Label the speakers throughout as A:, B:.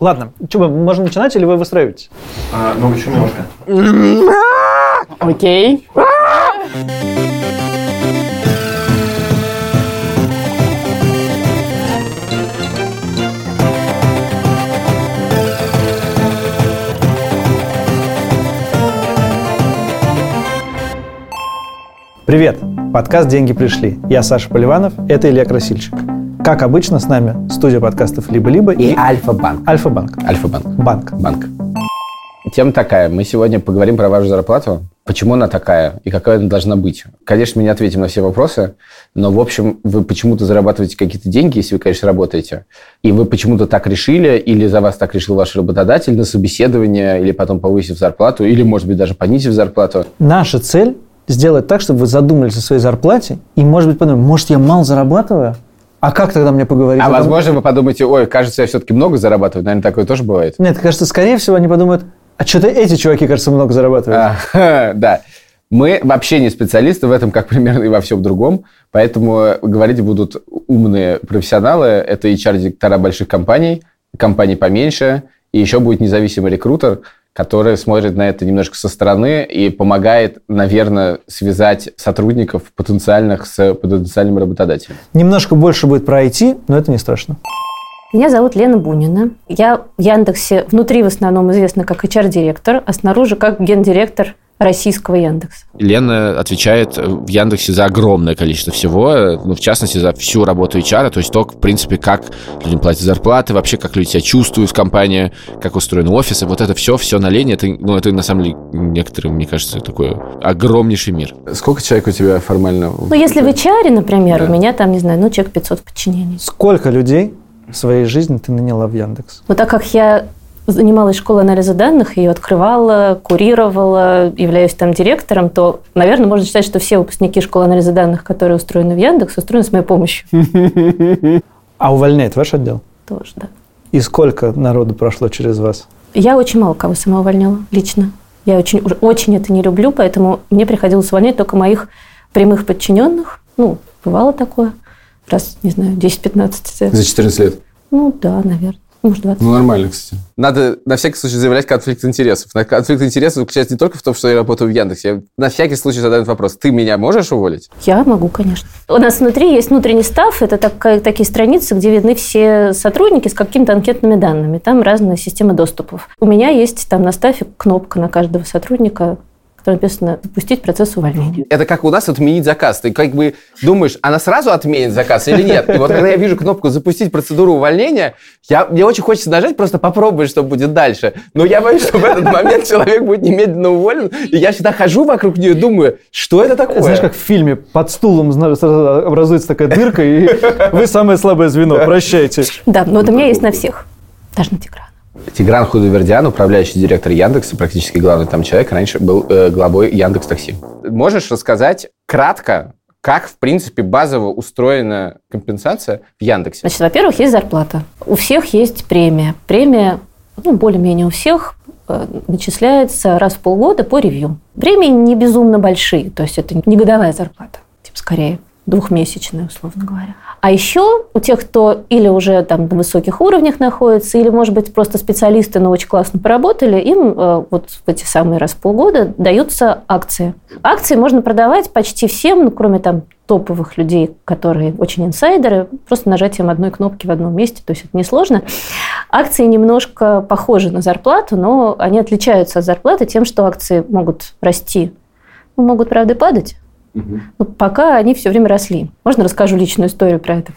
A: Ладно, что, можем начинать или вы выстраиваетесь?
B: А, ну, еще немножко.
C: Окей.
A: Привет! Подкаст «Деньги пришли». Я Саша Поливанов, это Илья Красильщик. Как обычно, с нами студия подкастов «Либо-либо»
D: И Альфа-банк.
A: Альфа-банк.
D: Альфа-банк.
A: Банк.
D: Банк. Тема такая. Мы сегодня поговорим про вашу зарплату. Почему она такая и какая она должна быть? Конечно, мы не ответим на все вопросы, но, в общем, вы почему-то зарабатываете какие-то деньги, если вы, конечно, работаете, и вы почему-то так решили, или за вас так решил ваш работодатель на собеседование, или потом повысив зарплату, или, может быть, даже понизив зарплату.
A: Наша цель – сделать так, чтобы вы задумались о своей зарплате и, может быть, подумали, может, я мало зарабатываю? А как тогда мне поговорить?
D: А возможно, вы подумаете, ой, кажется, я все-таки много зарабатываю. Наверное, такое тоже бывает.
A: Нет, кажется, скорее всего, они подумают, а что-то эти чуваки, кажется, много зарабатывают.
D: А, Да. Мы вообще не специалисты в этом, как примерно и во всем другом, поэтому говорить будут умные профессионалы. Это HR-директора больших компаний, компаний поменьше, и еще будет независимый рекрутер, который смотрит на это немножко со стороны и помогает, наверное, связать сотрудников потенциальных с потенциальным работодателем.
A: Немножко больше будет про IT, но это не страшно.
C: Меня зовут Лена Бунина. Я в Яндексе внутри в основном известна как HR-директор, а снаружи как гендиректор российского Яндекса.
E: Лена отвечает в Яндексе за огромное количество всего, ну, в частности, за всю работу HR, то есть то, в принципе, как людям платят зарплаты, вообще, как люди себя чувствуют в компании, как устроены офисы, вот это все, все на Лене, это, ну, это на самом деле некоторым, мне кажется, такой огромнейший мир.
D: Сколько человек у тебя формально?
C: Ну, если в HR, например,
D: Да.
C: у меня там, не знаю, ну, человек 500 подчинений.
A: Сколько людей в своей жизни ты наняла в Яндекс?
C: Но так как я занималась школой анализа данных, ее открывала, курировала, являюсь там директором, то, наверное, можно считать, что все выпускники школы анализа данных, которые устроены в Яндекс, устроены с моей помощью.
A: А увольняет ваш отдел?
C: Тоже, да.
A: И сколько народу прошло через вас?
C: Я очень мало кого сама увольняла лично. Я очень, очень это не люблю, поэтому мне приходилось увольнять только моих прямых подчиненных. Ну, бывало такое. Раз, не знаю, 10-15.
D: За 14 лет.
C: Ну, да, наверное. Может, 20.
D: Ну, нормально, кстати. Надо на всякий случай заявлять конфликт интересов. Конфликт интересов заключается не только в том, что я работаю в Яндексе. Я на всякий случай задаю этот вопрос. Ты меня можешь уволить?
C: Я могу, конечно. У нас внутри есть внутренний став. Это такая- такие страницы, где видны все сотрудники с какими-то анкетными данными. Там разные системы доступов. У меня есть там на стафе кнопка на каждого сотрудника, которая написано «Запустить процесс увольнения».
D: Это как у нас отменить заказ. Ты как бы думаешь, она сразу отменит заказ или нет? И вот когда я вижу кнопку «Запустить процедуру увольнения», я, мне очень хочется нажать, просто попробовать, что будет дальше. Но я боюсь, что в этот момент человек будет немедленно уволен. И я всегда хожу вокруг нее и думаю, что это такое?
A: Знаешь, как в фильме под стулом образуется такая дырка, и вы самое слабое звено. Прощайте.
C: Да, но это у меня есть на всех. Даже на Тиграна.
D: Тигран Худовердян, управляющий директор Яндекса, практически главный там человек, раньше был э, главой Яндекс Такси. Можешь рассказать кратко, как, в принципе, базово устроена компенсация в Яндексе?
C: Значит, во-первых, есть зарплата. У всех есть премия. Премия, ну, более-менее у всех, э, начисляется раз в полгода по ревью. Премии не безумно большие, то есть это не годовая зарплата, типа скорее двухмесячная, условно говоря. А еще у тех, кто или уже там на высоких уровнях находится, или, может быть, просто специалисты, но очень классно поработали, им э, вот в эти самые раз в полгода даются акции. Акции можно продавать почти всем, ну, кроме там топовых людей, которые очень инсайдеры, просто нажатием одной кнопки в одном месте, то есть это несложно. Акции немножко похожи на зарплату, но они отличаются от зарплаты тем, что акции могут расти, ну, могут, правда, и но пока они все время росли. Можно расскажу личную историю про это?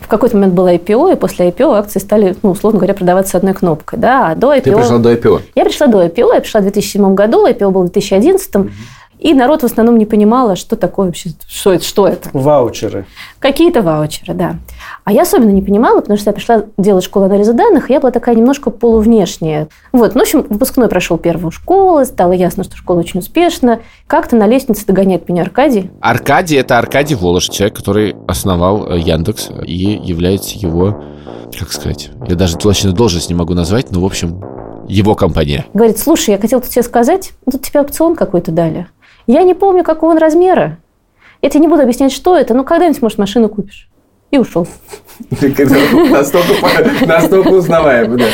C: В какой-то момент было IPO, и после IPO акции стали, ну, условно говоря, продаваться одной кнопкой. Да, а до IPO...
D: Ты пришла до IPO.
C: Я пришла до IPO, я пришла в 2007 году, IPO был в 2011, и народ в основном не понимала, что такое вообще, что это, что это.
A: Ваучеры.
C: Какие-то ваучеры, да. А я особенно не понимала, потому что я пришла делать школу анализа данных, и я была такая немножко полувнешняя. Вот, ну, в общем, выпускной прошел первую школу, стало ясно, что школа очень успешна. Как-то на лестнице догоняет меня Аркадий.
E: Аркадий – это Аркадий Волож, человек, который основал э, Яндекс и является его, как сказать, я даже точно должность не могу назвать, но, в общем, его компания.
C: Говорит, слушай, я хотел тебе сказать, тут тебе опцион какой-то дали. Я не помню, какого он размера. Я тебе не буду объяснять, что это, но когда-нибудь, может, машину купишь. и ушел.
D: Настолько узнаваемо, да.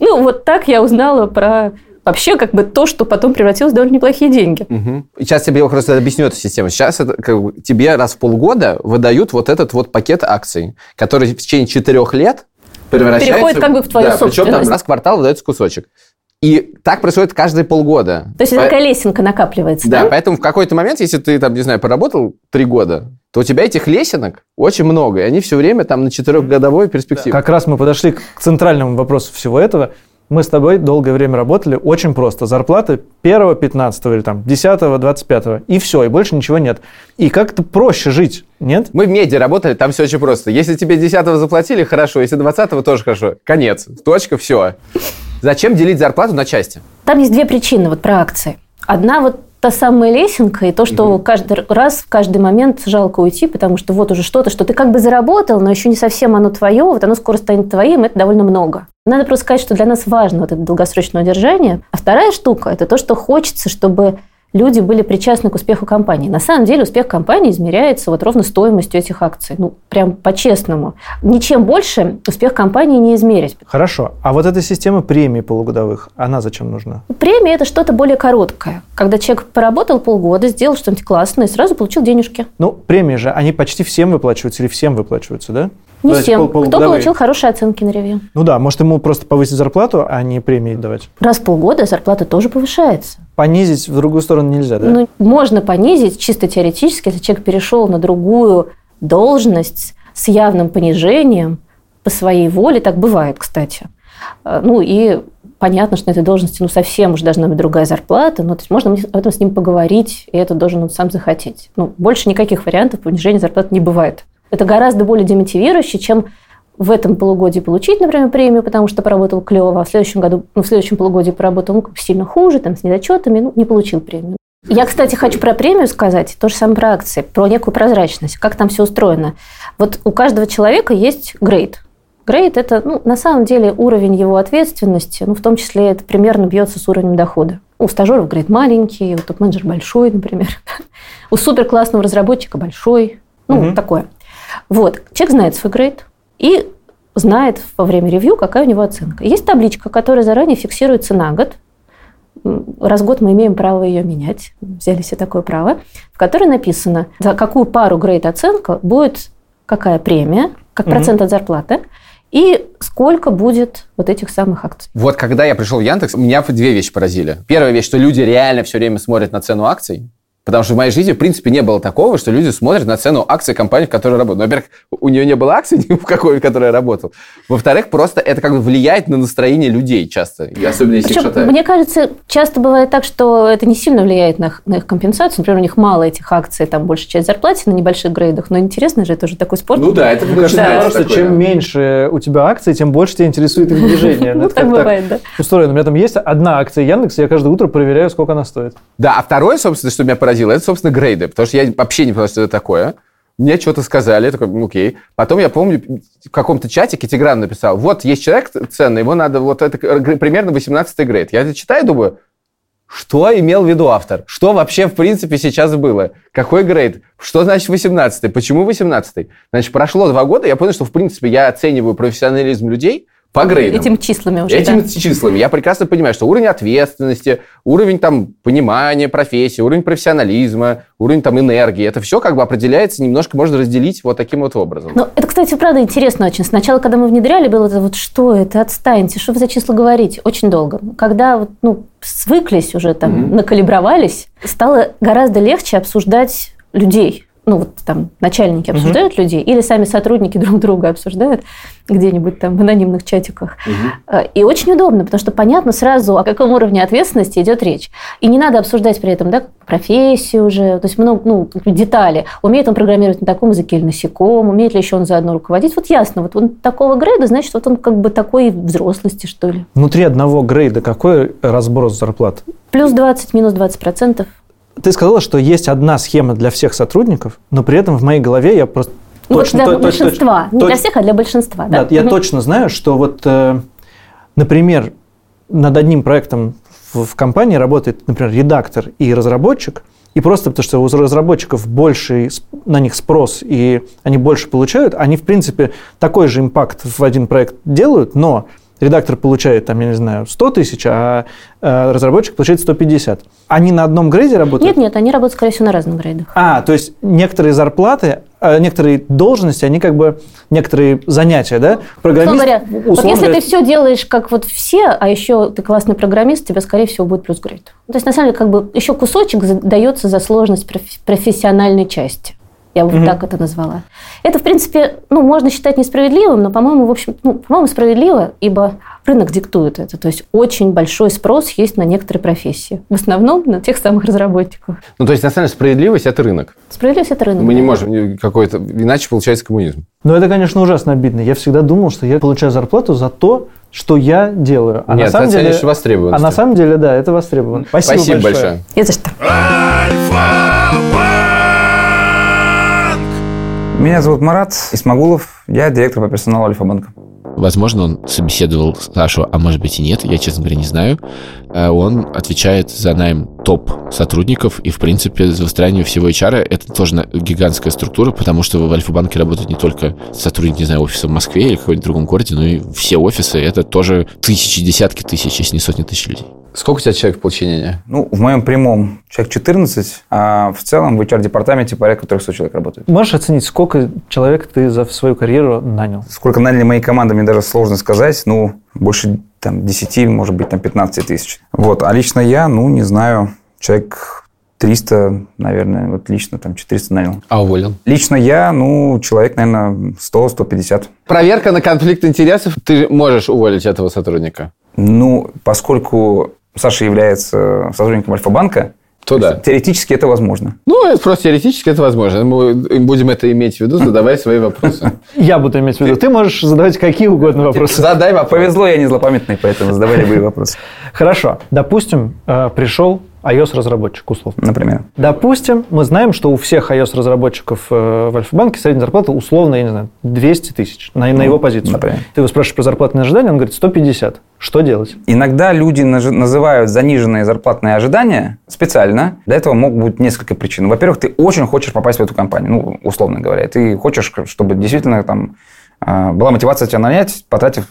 C: Ну, вот так я узнала про вообще как бы то, что потом превратилось в довольно неплохие деньги.
D: Угу. Сейчас тебе я просто объясню эту систему. Сейчас это, как бы, тебе раз в полгода выдают вот этот вот пакет акций, который в течение четырех лет превращается...
C: Переходит как бы в твою
D: да, Причем там
C: собственность.
D: раз в квартал выдается кусочек. И так происходит каждые полгода.
C: То есть это такая лесенка накапливается,
D: Да,
C: да?
D: поэтому в какой-то момент, если ты там, не знаю, поработал три года, то у тебя этих лесенок очень много, и они все время там на четырехгодовой перспективе.
A: Как раз мы подошли к центральному вопросу всего этого. Мы с тобой долгое время работали очень просто. Зарплаты 1, 15 или там 10, 25. И все, и больше ничего нет. И как-то проще жить, нет?
D: Мы в меди работали, там все очень просто. Если тебе 10 заплатили, хорошо. Если 20 тоже хорошо. Конец. Точка, все. Зачем делить зарплату на части?
C: Там есть две причины вот про акции. Одна вот та самая лесенка и то, что каждый раз, в каждый момент жалко уйти, потому что вот уже что-то, что ты как бы заработал, но еще не совсем оно твое, вот оно скоро станет твоим, это довольно много. Надо просто сказать, что для нас важно вот это долгосрочное удержание. А вторая штука – это то, что хочется, чтобы люди были причастны к успеху компании. На самом деле успех компании измеряется вот ровно стоимостью этих акций. Ну, прям по-честному. Ничем больше успех компании не измерить.
A: Хорошо. А вот эта система премий полугодовых, она зачем нужна?
C: Премия – это что-то более короткое. Когда человек поработал полгода, сделал что-нибудь классное сразу получил денежки.
A: Ну, премии же, они почти всем выплачиваются или всем выплачиваются, да?
C: Не
A: То есть
C: всем.
A: пол-
C: Кто
A: полугодовые.
C: получил хорошие оценки на ревью.
A: Ну да, может ему просто повысить зарплату, а не премии давать.
C: Раз в полгода зарплата тоже повышается.
A: Понизить в другую сторону нельзя, да?
C: Ну, можно понизить чисто теоретически, если человек перешел на другую должность с явным понижением по своей воле. Так бывает, кстати. Э, Ну и понятно, что на этой должности ну, совсем уж должна быть другая зарплата, но то есть можно об этом с ним поговорить, и это должен он сам захотеть. Ну, больше никаких вариантов понижения зарплаты не бывает. Это гораздо более демотивирующе, чем в этом полугодии получить, например, премию, потому что поработал клево, а в следующем году, ну, в следующем полугодии поработал ну, сильно хуже, там, с недочетами, ну, не получил премию. Я, кстати, хочу про премию сказать, то же самое про акции, про некую прозрачность, как там все устроено. Вот у каждого человека есть грейд. Грейд – это, ну, на самом деле, уровень его ответственности, ну, в том числе это примерно бьется с уровнем дохода. У стажеров грейд маленький, у топ-менеджера большой, например. У суперклассного разработчика большой. Ну, такое. Вот. Человек знает свой грейд и знает во время ревью, какая у него оценка. Есть табличка, которая заранее фиксируется на год. Раз в год мы имеем право ее менять. Взяли себе такое право. В которой написано, за какую пару грейд оценка будет какая премия, как процент от зарплаты, и сколько будет вот этих самых акций.
D: Вот когда я пришел в Яндекс, меня две вещи поразили. Первая вещь, что люди реально все время смотрят на цену акций. Потому что в моей жизни, в принципе, не было такого, что люди смотрят на цену акций компании, в которой работают. Ну, Во-первых, у нее не было акций ни в какой, в которой я работал. Во-вторых, просто это как бы влияет на настроение людей часто. И особенно если их
C: Причем,
D: шатает.
C: мне кажется, часто бывает так, что это не сильно влияет на их, на их компенсацию. Например, у них мало этих акций, там большая часть зарплаты на небольших грейдах. Но интересно же, это уже такой спорт.
D: Ну да, это
A: Мне кажется, наоборот, что
D: такое.
A: чем меньше у тебя акций, тем больше тебя интересует их движение.
C: Ну,
A: Это
C: так бывает, да.
A: устроено. У меня там есть одна акция Яндекса, я каждое утро проверяю, сколько она стоит.
D: Да, а второе, собственно, что меня поразило, это, собственно, грейды. Потому что я вообще не понял, что это такое. Мне что-то сказали, я такой, ну, окей. Потом я помню, в каком-то чатике Тигран написал, вот есть человек ценный, его надо, вот это гр- примерно 18-й грейд. Я это читаю, думаю, что имел в виду автор? Что вообще, в принципе, сейчас было? Какой грейд? Что значит 18-й? Почему 18-й? Значит, прошло два года, я понял, что, в принципе, я оцениваю профессионализм людей по грейдам.
C: Этим числами уже,
D: Этими
C: да.
D: числами я прекрасно понимаю, что уровень ответственности, уровень там понимания профессии, уровень профессионализма, уровень там энергии, это все как бы определяется, немножко можно разделить вот таким вот образом.
C: Ну, это, кстати, правда интересно очень. Сначала, когда мы внедряли, было это вот, что это, отстаньте, что вы за числа говорите? Очень долго. Когда вот, ну, свыклись уже, там,
D: Мгм.
C: накалибровались, стало гораздо легче обсуждать людей. Ну, вот там начальники обсуждают людей, или сами сотрудники друг друга обсуждают где-нибудь там в анонимных чатиках. Э, И очень удобно, потому что понятно сразу, о каком уровне ответственности идет речь. И не надо обсуждать при этом да, профессию уже, то есть много, ну, детали. Умеет он программировать на таком языке или на умеет ли еще он заодно руководить. Вот ясно, вот он такого грейда, значит, вот он как бы такой взрослости, что ли.
A: Внутри одного грейда какой разброс зарплат?
C: Плюс 20, минус 20 процентов.
A: Ты сказала, что есть одна схема для всех сотрудников, но при этом в моей голове я просто
C: Ну,
A: точно...
C: вот для
A: то- точно-
C: большинства. не
A: точ-
C: для всех, а для большинства. Да,
A: Да, я
C: Мгм.
A: точно знаю, что вот, э, например, над одним проектом в, в компании работает, например, редактор и разработчик, И просто потому что у разработчиков больше на них спрос, и они больше получают, они, в принципе, такой же импакт в один проект делают, но редактор получает, там, я не знаю, 100 тысяч, а э, разработчик получает 150. Они на одном грейде работают?
C: Нет, нет, они работают, скорее всего, на разных грейдах.
A: А, то есть некоторые зарплаты, э, некоторые должности, они как бы, некоторые занятия, да?
C: Программист, говоря, вот если говоря... ты все делаешь как вот все, а еще ты классный программист, тебе, скорее всего, будет плюс грейд. То есть, на самом деле, как бы еще кусочек дается за сложность профессиональной части. Я бы угу. так это назвала. Это, в принципе, ну, можно считать несправедливым, но, по-моему, в общем, ну, по-моему, справедливо, ибо рынок диктует это. То есть очень большой спрос есть на некоторые профессии. В основном на тех самых разработчиков.
D: Ну, то есть, на самом деле, справедливость – это рынок.
C: Справедливость – это рынок.
D: Мы да. не можем какой-то... Иначе получается коммунизм.
A: Ну, это, конечно, ужасно обидно. Я всегда думал, что я получаю зарплату за то, что я делаю.
D: А Нет, на самом деле,
A: А на самом деле, да, это востребовано.
D: Спасибо, Спасибо большое. большое.
C: За что.
B: Меня зовут Марат Исмагулов, я директор по персоналу Альфа-банка.
E: Возможно, он собеседовал Сашу, а может быть и нет, я, честно говоря, не знаю. Э, он отвечает за найм топ сотрудников, и, в принципе, за выстраивание всего HR это тоже гигантская структура, потому что в Альфа-банке работают не только сотрудники, не знаю, офиса в Москве или каком-нибудь другом городе, но и все офисы, это тоже тысячи, десятки тысяч, если не сотни тысяч людей.
D: Сколько у тебя человек в подчинении?
B: Ну, в моем прямом человек 14, а в целом в HR-департаменте порядка 300 человек работает.
A: Можешь оценить, сколько человек ты за свою карьеру нанял?
B: Сколько наняли мои команды, мне даже сложно сказать. Ну, больше там 10, может быть, там 15 тысяч. Вот. А лично я, ну, не знаю, человек 300, наверное, вот лично там 400 нанял.
D: А уволил?
B: Лично я, ну, человек, наверное, 100-150.
D: Проверка на конфликт интересов. Ты можешь уволить этого сотрудника?
B: Ну, поскольку Саша является сотрудником Альфа-банка,
D: то да.
B: Теоретически это возможно.
D: Ну, просто теоретически это возможно. Мы будем это иметь в виду, задавай свои вопросы.
A: Я буду иметь в виду. Ты можешь задавать какие угодно вопросы.
B: Задай вопрос. Повезло, я не злопамятный, поэтому задавай любые вопросы.
A: Хорошо. Допустим, э, пришел iOS-разработчик, условно.
B: Например.
A: Допустим, мы знаем, что у всех iOS-разработчиков э, в Альфа-банке средняя зарплата условно, я не знаю, 200 тысяч на, ну, на его позицию. Например. Ты его спрашиваешь про зарплатные ожидания, он говорит 150. Что делать?
B: Иногда люди называют заниженные зарплатные ожидания специально. Для этого могут быть несколько причин. Во-первых, ты очень хочешь попасть в эту компанию, ну, условно говоря. Ты хочешь, чтобы действительно там э, была мотивация тебя нанять, потратив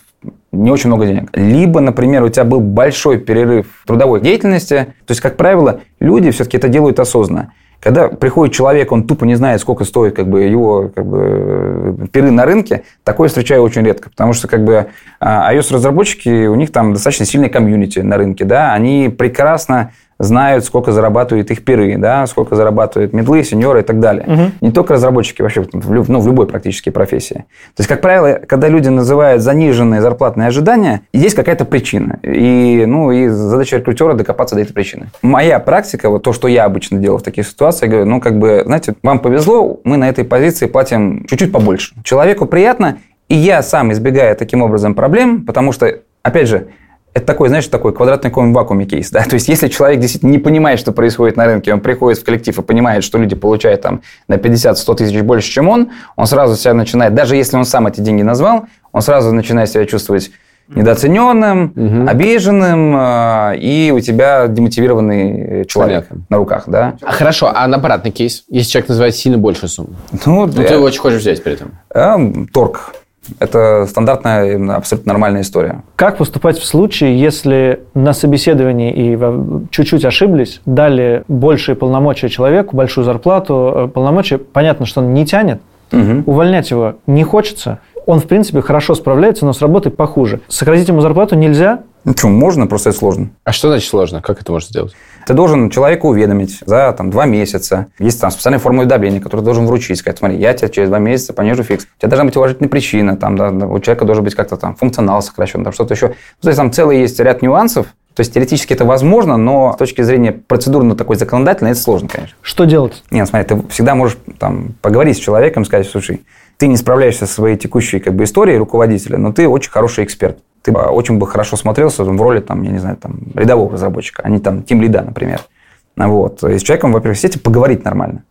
B: не очень много денег. Либо, например, у тебя был большой перерыв в трудовой деятельности. То есть, как правило, люди все-таки это делают осознанно. Когда приходит человек, он тупо не знает, сколько стоит как бы, его как бы, перы на рынке, такое встречаю очень редко. Потому что как бы, а, iOS-разработчики, у них там достаточно сильный комьюнити на рынке. Да? Они прекрасно знают, сколько зарабатывают их пиры, да, сколько зарабатывают медлы, сеньоры и так далее. Угу. Не только разработчики, вообще в, ну, в любой практически профессии. То есть, как правило, когда люди называют заниженные зарплатные ожидания, есть какая-то причина. И, ну, и задача рекрутера докопаться до этой причины. Моя практика, вот то, что я обычно делал в таких ситуациях, я говорю, ну, как бы, знаете, вам повезло, мы на этой позиции платим чуть-чуть побольше. Человеку приятно, и я сам избегаю таким образом проблем, потому что, опять же, это такой, знаешь, такой квадратный комин в вакууме кейс. Да? То есть, если человек действительно не понимает, что происходит на рынке, он приходит в коллектив и понимает, что люди получают там на 50-100 тысяч больше, чем он, он сразу себя начинает, даже если он сам эти деньги назвал, он сразу начинает себя чувствовать недооцененным, угу. обиженным, э, и у тебя демотивированный человек Понятно. на руках, да?
D: А хорошо, а на обратный кейс, если человек называет сильно больше сумму? Ну, ну ты его очень хочешь взять при этом?
B: Э, торг. Это стандартная, абсолютно нормальная история.
A: Как поступать в случае, если на собеседовании и чуть-чуть ошиблись, дали большие полномочия человеку, большую зарплату, э, полномочия, понятно, что он не тянет, угу. увольнять его не хочется, он, в принципе, хорошо справляется, но с работой похуже. Сократить ему зарплату нельзя?
B: Ну, что, можно, просто это сложно.
D: А что значит сложно? Как это можно сделать?
B: Ты должен человека уведомить за там, два месяца. Есть там специальная форма уведомления, которую ты должен вручить. Сказать, смотри, я тебе через два месяца понижу фикс. У тебя должна быть уважительная причина. Там, да, у человека должен быть как-то там функционал сокращен, там что-то еще. То есть там целый есть ряд нюансов, то есть теоретически это возможно, но с точки зрения процедурно такой законодательной это сложно, конечно.
A: Что делать?
B: Нет, смотри, ты всегда можешь там, поговорить с человеком, сказать, слушай, ты не справляешься со своей текущей как бы, историей руководителя, но ты очень хороший эксперт. Ты очень бы хорошо смотрелся в роли, там, я не знаю, там, рядового разработчика, а не там тим лида, например. Вот. И с человеком, во-первых, сети поговорить нормально.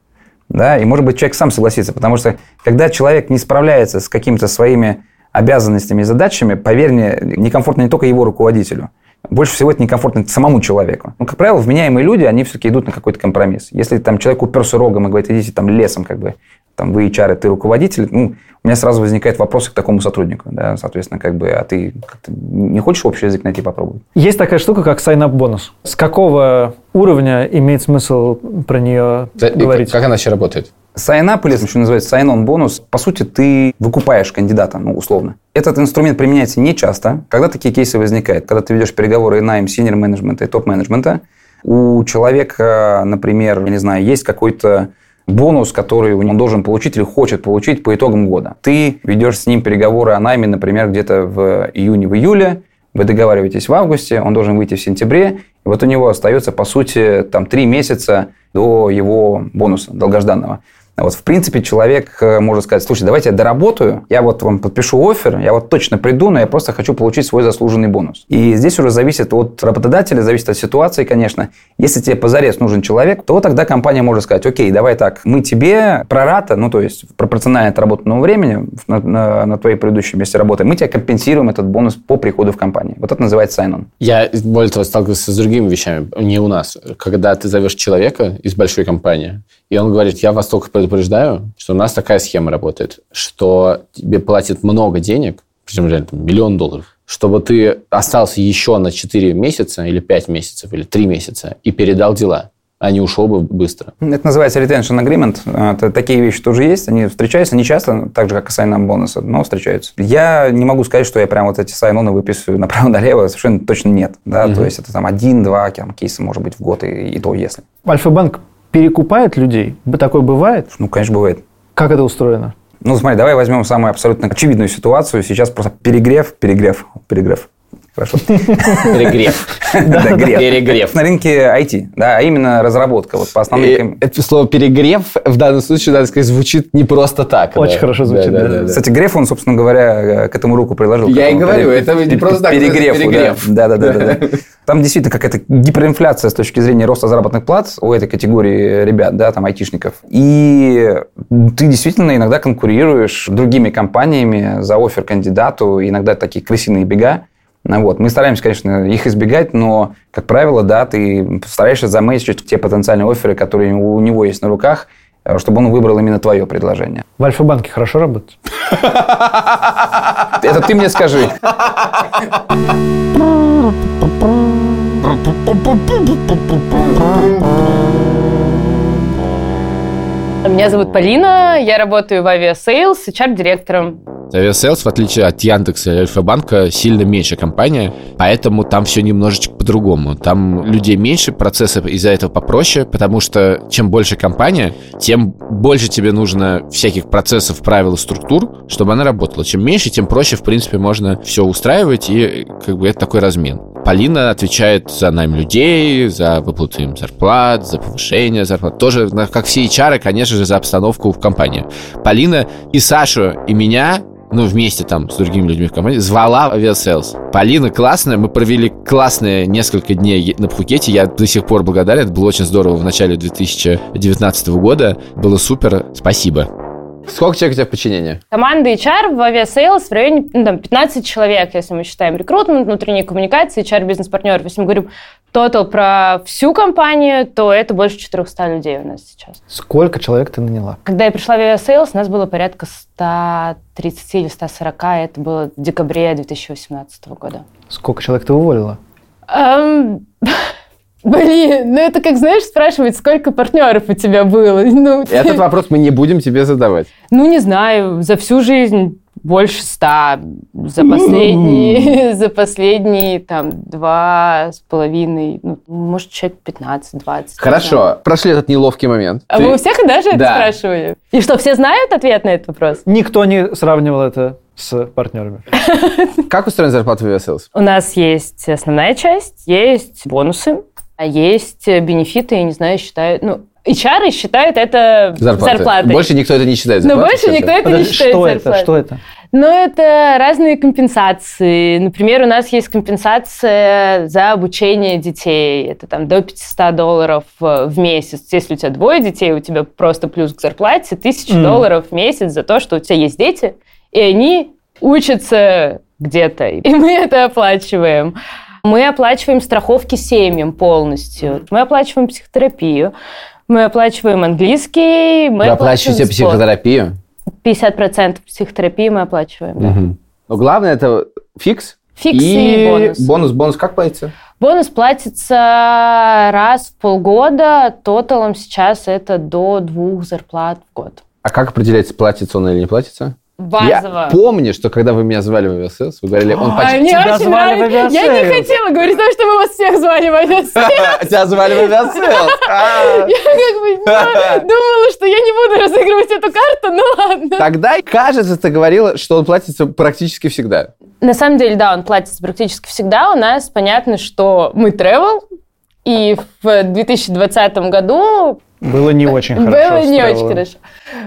B: Да? И, может быть, человек сам согласится. Потому что, когда человек не справляется с какими-то своими обязанностями и задачами, поверь мне, некомфортно не только его руководителю. больше всего это некомфортно самому человеку. Ну, как правило, вменяемые люди, они все-таки идут на какой-то компромисс. Если там человек уперся рогом и говорит, идите там лесом, как бы, там вы HR, ты руководитель, ну, у меня сразу возникает вопрос к такому сотруднику, да, соответственно, как бы, а ты не хочешь общий язык найти, попробовать?
A: Есть такая штука, как sign-up бонус. С какого уровня имеет смысл про нее
D: Да, и
A: говорить?
D: Как она вообще работает?
B: Sign-up, или еще называется sign-on бонус, по сути, ты выкупаешь кандидата, ну, условно. Этот инструмент применяется не часто. Когда такие кейсы возникают? Когда ты ведешь переговоры найм синер менеджмента и топ-менеджмента, у человека, например, я не знаю, есть какой-то бонус, который он должен получить или хочет получить по итогам года. Ты ведешь с ним переговоры о найме, например, где-то в июне, в июле, вы договариваетесь в августе, он должен выйти в сентябре, и вот у него остается, по сути, там три месяца до его бонуса долгожданного. Вот, в принципе, человек э, может сказать, слушай, давайте я доработаю, я вот вам подпишу офер, я вот точно приду, но я просто хочу получить свой заслуженный бонус. И здесь уже зависит от работодателя, зависит от ситуации, конечно. Если тебе позарез нужен человек, то тогда компания может сказать, окей, давай так, мы тебе прората, ну, то есть пропорционально отработанному времени на, на, на твоей предыдущей месте работы, мы тебе компенсируем этот бонус по приходу в компанию. Вот это называется sign-on.
D: Я, более того, сталкивался с другими вещами, не у нас. Когда ты зовешь человека из большой компании, и он говорит, я вас только предупреждаю, что у нас такая схема работает, что тебе платят много денег, причем реально там, миллион долларов, чтобы ты остался еще на 4 месяца или 5 месяцев или 3 месяца и передал дела, а не ушел бы быстро.
B: Это называется retention agreement. Это, такие вещи тоже есть. Они встречаются не часто, так же, как и sign-on бонусы, но встречаются. Я не могу сказать, что я прям вот эти sign выписываю направо-налево. Совершенно точно нет. Да?
D: Мгм.
B: То есть это там один-два кейса, может быть, в год, и, и то если.
A: Альфа-банк перекупает людей? Такое бывает?
B: Ну, конечно, бывает.
A: Как это устроено?
B: Ну, смотри, давай возьмем самую абсолютно очевидную ситуацию. Сейчас просто перегрев, перегрев, перегрев. Хорошо.
D: Перегрев.
B: Да, грев.
D: Перегрев.
B: На рынке IT, да, а именно разработка. Вот по основным...
D: И Это слово перегрев в данном случае, надо сказать, звучит не просто так.
A: Очень хорошо звучит, да.
B: Кстати, Греф, он, собственно говоря, к этому руку приложил.
D: Я и говорю, это не просто так называется,
B: да. Да, да, да, да, да. Там действительно какая-то гиперинфляция с точки зрения роста заработных плат у этой категории ребят, да, там, айтишников. И ты действительно иногда конкурируешь с другими компаниями за офер кандидату, иногда такие крысиные бега. Ну Вот. Мы стараемся, конечно, их избегать, но, как правило, да, ты стараешься замейчить те потенциальные оферы, которые у него есть на руках, э, чтобы он выбрал именно твое предложение.
A: В Альфа-банке хорошо работать?
B: Это ты мне скажи.
F: Меня зовут Полина, я работаю в Aviasales, HR-директором.
E: Aviasales, в отличие от Яндекса и Альфа-банка, сильно меньше компания, поэтому там все немножечко по-другому. Там людей меньше, процессы из-за этого попроще, потому что чем больше компания, тем больше тебе нужно всяких процессов, правил и структур, чтобы она работала. Чем меньше, тем проще, в принципе, можно все устраивать, и как бы это такой размен. Полина отвечает за найм людей, за выплату им зарплат, за повышение зарплат. Тоже, как все HR, конечно же, за обстановку в компании. Полина и Сашу, и меня ну, вместе там с другими людьми в компании, звала Aviasales. Полина классная, мы провели классные несколько дней на Пхукете, я до сих пор благодарен, это было очень здорово в начале 2019 года, было супер, спасибо.
D: Сколько человек у тебя в подчинении?
F: Команда HR в Aviasales в районе ну, там, 15 человек, если мы считаем рекрутмент, внутренние коммуникации, HR, бизнес-партнеров. Если мы говорим total про всю компанию, то это больше 400 людей у нас сейчас.
A: Сколько человек ты наняла?
F: Когда я пришла в Aviasales, у нас было порядка 130 или 140, это было в декабре 2018 года.
A: Сколько человек ты уволила?
F: Эм, Блин, ну это как, знаешь, спрашивать, сколько партнеров у тебя было. Ну,
D: Этот вопрос мы не будем тебе задавать.
F: ну не знаю, за всю жизнь больше ста. За последние, за последние там два с половиной, ну, может, человек 15-20.
D: Хорошо, прошли этот неловкий момент.
F: А
D: Ты-
F: вы у всех даже это
D: Да.
F: спрашивали? И что, все знают ответ на этот вопрос?
A: Никто не сравнивал это с партнерами.
D: Как устроена зарплата в?
F: У нас есть основная часть, есть бонусы, а есть бенефиты, я не знаю, считают, ну, HR считают это
D: Зарплата.
F: зарплатой.
D: Больше никто это не считает
F: Но
D: зарплатой,
F: больше
D: кстати.
F: никто это не
A: Подожди,
F: считает
A: что это?
F: зарплатой.
A: Что это?
F: Ну, это разные компенсации. Например, у нас есть компенсация за обучение детей. Это там до 500 долларов э, в месяц. Если у тебя двое детей, у тебя просто плюс к зарплате 1000
A: Мгм.
F: долларов в месяц за то, что у тебя есть дети, и они учатся где-то. И мы это оплачиваем. Мы оплачиваем страховки семьям полностью. Мы оплачиваем психотерапию. Мы оплачиваем английский. Мы
D: Вы оплачиваете
F: оплачиваем спорт.
D: психотерапию?
F: 50% психотерапии мы оплачиваем. да.
D: Но главное это фикс
F: Фикс и, бонус.
D: Бонус, бонус как платится?
F: Бонус платится раз в полгода. Тоталом сейчас это до двух зарплат в год.
D: А как определяется, платится он или не платится?
F: Базово.
D: Я помню, что когда вы меня звали в Aviasales, вы говорили, он
F: А,
D: почти...
F: мне
A: тебя
F: очень
A: звали в
F: нравится. Я не хотела говорить, потому что мы вас всех звали в Aviasales.
D: Тебя звали в? А.
F: Я как бы ну, думала, что я не буду разыгрывать эту карту, ну ладно.
D: Тогда, кажется, ты говорила, что он платится практически всегда.
F: На самом деле, да, он платится практически всегда. У нас понятно, что мы travel, и в 2020 году
A: Было не очень хорошо.
F: было не очень хорошо.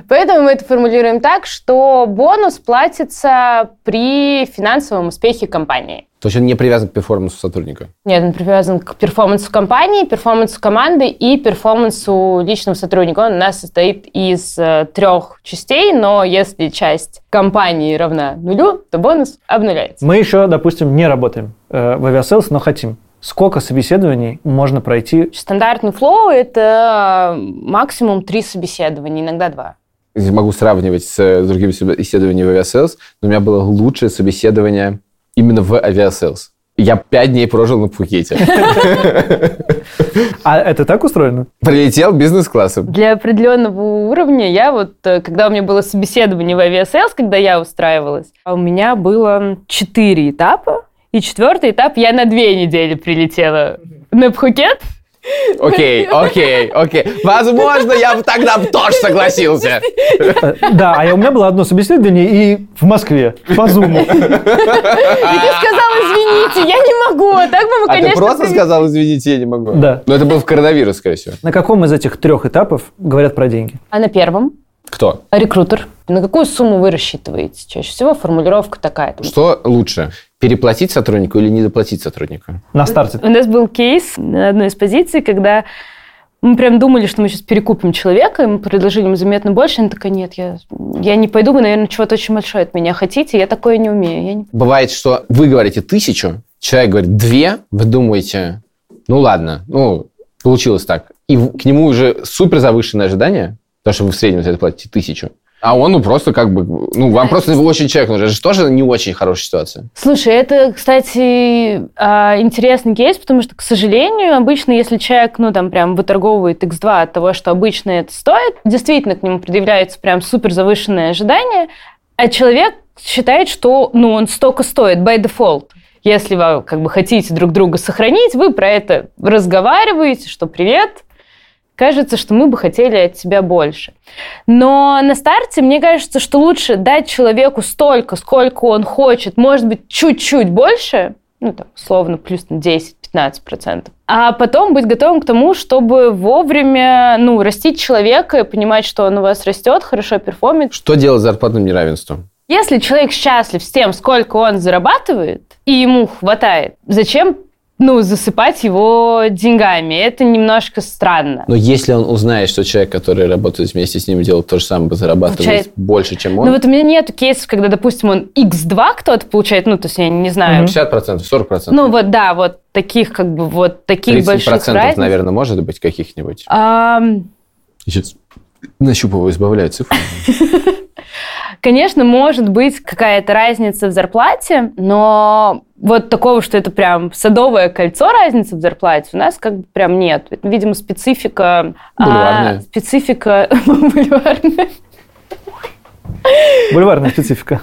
F: Поэтому мы это формулируем так, что бонус платится при финансовом успехе компании.
D: То есть он не привязан к перформансу сотрудника.
F: Нет, он привязан к перформансу компании, перформансу команды и перформансу личного сотрудника. Он у нас состоит из э, трех частей, но если часть компании равна нулю, то бонус обнуляется.
A: Мы еще, допустим, не работаем э, в Aviasales, но хотим. Сколько собеседований можно пройти?
F: Стандартный flow – это максимум три собеседования, иногда два.
D: Я могу сравнивать с э, другими собеседованиями в Aviasales, но у меня было лучшее собеседование именно в Aviasales. Я пять дней прожил на Пхукете.
A: А это так устроено?
D: Прилетел бизнес-классом.
F: Для определенного уровня я вот, э, когда у меня было собеседование в Aviasales, когда я устраивалась, а у меня было четыре этапа, и четвертый этап я на две недели прилетела на Пхукет.
D: Окей, окей, окей. Возможно, я бы тогда тоже согласился.
A: Э, Да, а я- у меня было одно собеседование и в Москве, по Зуму.
F: И ты сказал, извините, я не могу. А так бы мы,
D: А ты просто
F: при-
D: сказал, извините, я не могу.
A: Да.
D: Но это был в коронавирус, скорее всего.
A: На каком из этих трех этапов говорят про деньги?
F: А на первом?
D: Кто?
F: Рекрутер. На какую сумму вы рассчитываете? Чаще всего формулировка такая. там,
D: Что лучше? Переплатить сотруднику или не доплатить сотруднику?
A: На старте.
F: У нас был кейс на одной из позиций, когда мы прям думали, что мы сейчас перекупим человека, и мы предложили ему заметно больше. Она такая, нет, я, я не пойду, вы, наверное, чего-то очень большое от меня хотите, я такое не умею. Я не...
D: Бывает, что вы говорите тысячу, человек говорит две, вы думаете, ну ладно, ну, получилось так. И к нему уже супер завышенное ожидание, потому что вы в среднем за это платите тысячу. А он, ну, просто как бы, ну, вам просто очень человек нужен. Это же тоже не очень хорошая ситуация.
F: Слушай, это, кстати, а, интересный кейс, потому что, к сожалению, обычно, если человек, ну, там, прям выторговывает x2 от того, что обычно это стоит, действительно к нему предъявляется прям супер завышенное ожидание, а человек считает, что, ну, он столько стоит by default. Если вы, как бы, хотите друг друга сохранить, вы про это разговариваете, что привет, кажется, что мы бы хотели от тебя больше. Но на старте мне кажется, что лучше дать человеку столько, сколько он хочет, может быть, чуть-чуть больше, ну, там, условно, плюс на 10-15%, а потом быть готовым к тому, чтобы вовремя, ну, растить человека и понимать, что он у вас растет, хорошо перформит.
D: Что делать с зарплатным неравенством?
F: Если человек счастлив с тем, сколько он зарабатывает, и ему хватает, зачем ну, засыпать его деньгами? Это немножко странно.
D: Но если он узнает, что человек, который работает вместе с ним, делает то же самое, зарабатывает
F: Получает-
D: больше, чем он,
F: Ну вот у меня нет кейсов, когда, допустим, он x2 кто-то получает, ну, то есть я не знаю.
D: 50%, 40%.
F: Ну вот, да, вот таких, как бы, вот таких больших
D: 30%,
F: разниц.
D: наверное, может быть каких-нибудь.
F: Ам,
D: Сейчас нащупываю, избавляю цифры.
F: Конечно, может быть какая-то разница в зарплате, но вот такого, что это прям садовое кольцо разницы в зарплате, у нас как бы прям нет. Видимо, специфика... а,
D: Бульварная.
F: специфика бульварная.
A: Бульварная специфика.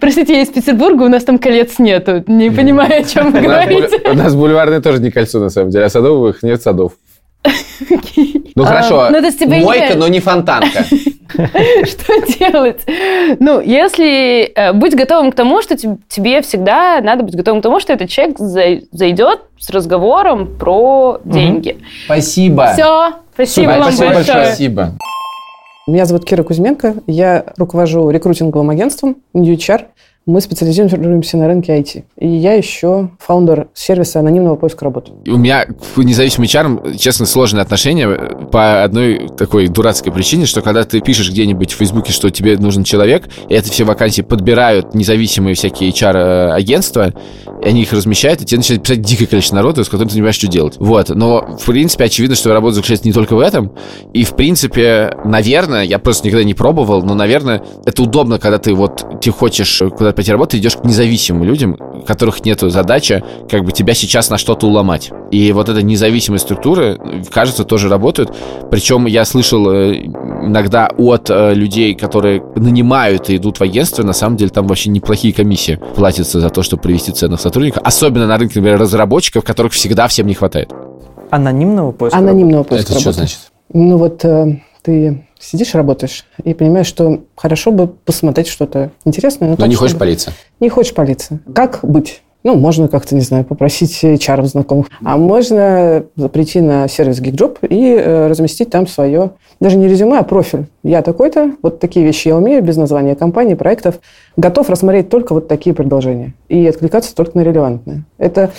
F: Простите, я из Петербурга, у нас там колец нету. Не понимаю, о чем вы говорите.
D: У нас бульварное тоже не кольцо, на самом деле, а садовых нет садов. Ну
F: А,
D: хорошо,
F: ну, то есть тебе не-
D: мойка, но не фонтанка.
F: Что делать? Ну, если... э, Будь готовым к тому, что теб- тебе всегда надо быть готовым к тому, что этот человек зай- зайдет с разговором про деньги.
D: Спасибо.
F: Все, спасибо вам
D: Спасибо
F: большое.
D: большое. Спасибо.
G: Меня зовут Кира Кузьменко, я руковожу рекрутинговым агентством New HR. Мы специализируемся на рынке IT. И я еще фаундер сервиса анонимного поиска работы.
E: У меня к независимым HR, честно, сложные отношения по одной такой дурацкой причине, что когда ты пишешь где-нибудь в Фейсбуке, что тебе нужен человек, и это все вакансии подбирают независимые всякие HR-агентства, и они их размещают, и тебе начинает писать дикое количество народа, с которым ты не понимаешь, что делать. Вот. Но, в принципе, очевидно, что работа заключается не только в этом. И, в принципе, наверное, я просто никогда не пробовал, но, наверное, это удобно, когда ты вот, ты хочешь куда-то пойти работать, идешь к независимым людям, у которых нет задачи как бы тебя сейчас на что-то уломать. И вот эта независимая структура, кажется, тоже работает. Причем я слышал э, иногда от э, людей, которые нанимают и идут в агентство, на самом деле там вообще неплохие комиссии платятся за то, чтобы привести ценных сотрудников. Особенно на рынке, например, разработчиков, которых всегда всем не хватает.
A: Анонимного поиска
G: Анонимного поиска
E: Это что
G: работы.
E: значит?
G: Ну вот э, ты сидишь, работаешь и понимаешь, что хорошо бы посмотреть что-то интересное.
D: Но
G: так,
D: не хочешь
G: чтобы-
D: палиться.
G: Не хочешь палиться. Как быть? Ну, можно как-то, не знаю, попросить HR знакомых. А можно прийти на сервис GeekJob и э, разместить там свое, даже не резюме, а профиль. Я такой-то, вот такие вещи я умею, без названия компании, проектов. Готов рассмотреть только вот такие предложения и откликаться только на релевантные. Это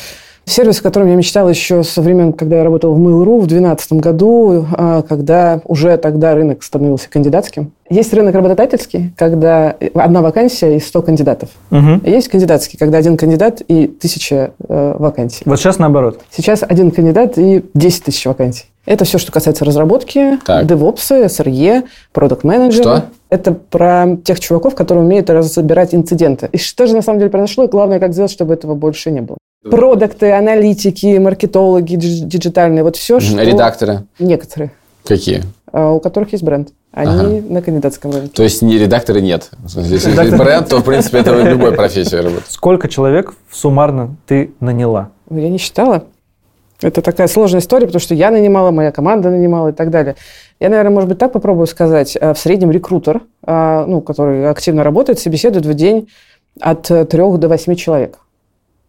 G: сервис, о котором я мечтал еще со времен, когда я работал в Mail.ru в 2012 году, а, когда уже тогда рынок становился кандидатским. Есть рынок работодательский, когда одна вакансия и 100 кандидатов.
A: Мгм.
G: Есть кандидатский, когда один кандидат и тысяча э, вакансий.
A: Вот сейчас наоборот.
G: Сейчас один кандидат и 10 тысяч вакансий. Это все, что касается разработки,
D: Так.
G: DevOps, SRE, продукт менеджера
D: Что?
G: Это про тех чуваков, которые умеют разбирать инциденты. И что же на самом деле произошло, и главное, как сделать, чтобы этого больше не было. Продукты, аналитики, маркетологи, дидж- диджитальные, вот все, что...
D: Редакторы.
G: Некоторые,
D: Какие?
G: а, у которых есть бренд. Они на кандидатском рынке.
D: То есть не редакторы нет. Если
A: Редактор-
D: бренд, то, в принципе, это в любой профессии работает.
A: Сколько человек суммарно ты наняла?
G: Ну, Я не считала. Это такая сложная история, потому что я нанимала, моя команда нанимала и так далее. Я, наверное, может быть, так попробую сказать. А, В среднем рекрутер, а, ну, который активно работает, собеседует в день от э, трех до восьми человек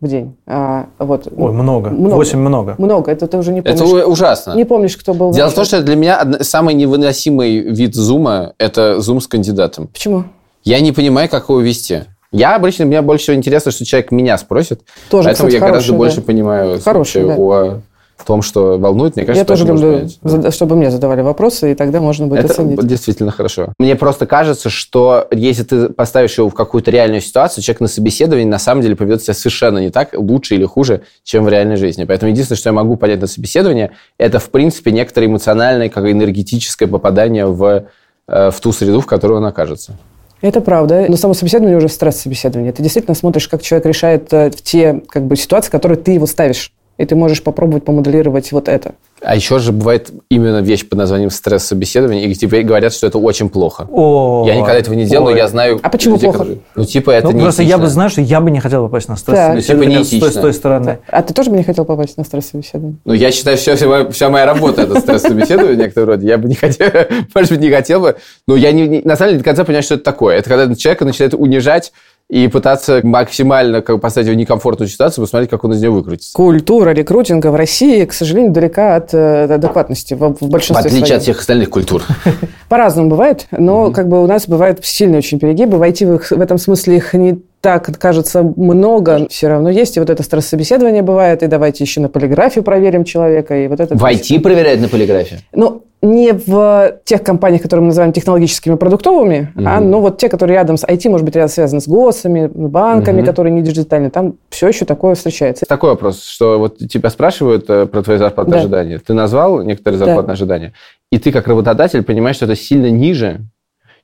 G: в день. А, Вот.
A: Ой, много.
G: Много.
A: Восемь много.
G: Много. Это ты уже не помнишь.
D: Это у- ужасно.
G: Не помнишь, кто был.
D: Дело в том, что для меня самый невыносимый вид зума – это зум с кандидатом.
G: Почему?
D: Я не понимаю, как его вести. Я обычно, мне больше всего интересно, что человек меня спросит.
G: Тоже,
D: поэтому
G: кстати,
D: я гораздо
G: хороший,
D: больше
G: да.
D: понимаю
G: Хороший,
D: вообще о том, что волнует. Мне кажется,
G: Я тоже люблю, зада- чтобы мне задавали вопросы, и тогда можно будет
D: Это
G: оценить.
D: действительно хорошо. Мне просто кажется, что если ты поставишь его в какую-то реальную ситуацию, человек на собеседовании на самом деле поведет себя совершенно не так, лучше или хуже, чем в реальной жизни. Поэтому единственное, что я могу понять на собеседовании, это, в принципе, некоторое эмоциональное, как энергетическое попадание в, э, в ту среду, в которой он окажется.
G: Это правда. Но само собеседование уже стресс-собеседование. Ты действительно смотришь, как человек решает э, в те как бы, ситуации, в которые ты его ставишь. И ты можешь попробовать помоделировать вот это.
D: А еще же бывает именно вещь под названием стресс-собеседование, и тебе говорят, что это очень плохо.
A: О,
D: Я никогда этого не делал, но я знаю...
G: А почему
D: людей,
G: плохо?
D: которые- Ну, типа, это
A: Ну,
D: не
A: просто я бы, знаешь, что я бы не хотел попасть на стресс.
G: Так.
D: Ну, типа, не
A: с, той, с той стороны.
G: А ты тоже бы не хотел попасть на стресс-собеседование?
D: Ну, я считаю, все, вся, моя, вся моя работа это стресс-собеседование в некотором роде. Я бы не хотел, может быть, не хотел бы. Но я не, не- на самом деле до конца понимаю, что это такое. Это когда человека начинает унижать и пытаться максимально как, поставить его в некомфортную ситуацию, посмотреть, как он из нее выкрутится.
G: Культура рекрутинга в России, к сожалению, далека от э, адекватности в, в
D: В
G: большинстве
D: отличие
G: своем.
D: от всех остальных культур.
G: По-разному бывает, но как бы у нас бывают сильные очень перегибы. Войти в, их- в этом смысле их не так, кажется, много. Все равно есть. И вот это стресс-собеседование бывает, и давайте еще на полиграфию проверим человека. И вот это
D: В IT проверяют на полиграфе.
G: Ну, не в тех компаниях, которые мы называем технологическими продуктовыми, а ну вот те, которые рядом с IT, может быть, рядом связаны с ГОСами, банками,
D: Мгм.
G: которые не диджитальные, там все еще такое встречается.
D: Такой вопрос, что вот тебя спрашивают э, про твои зарплатные
G: Да.
D: ожидания. Ты назвал некоторые
G: Да.
D: зарплатные ожидания, и ты как работодатель понимаешь, что это сильно ниже,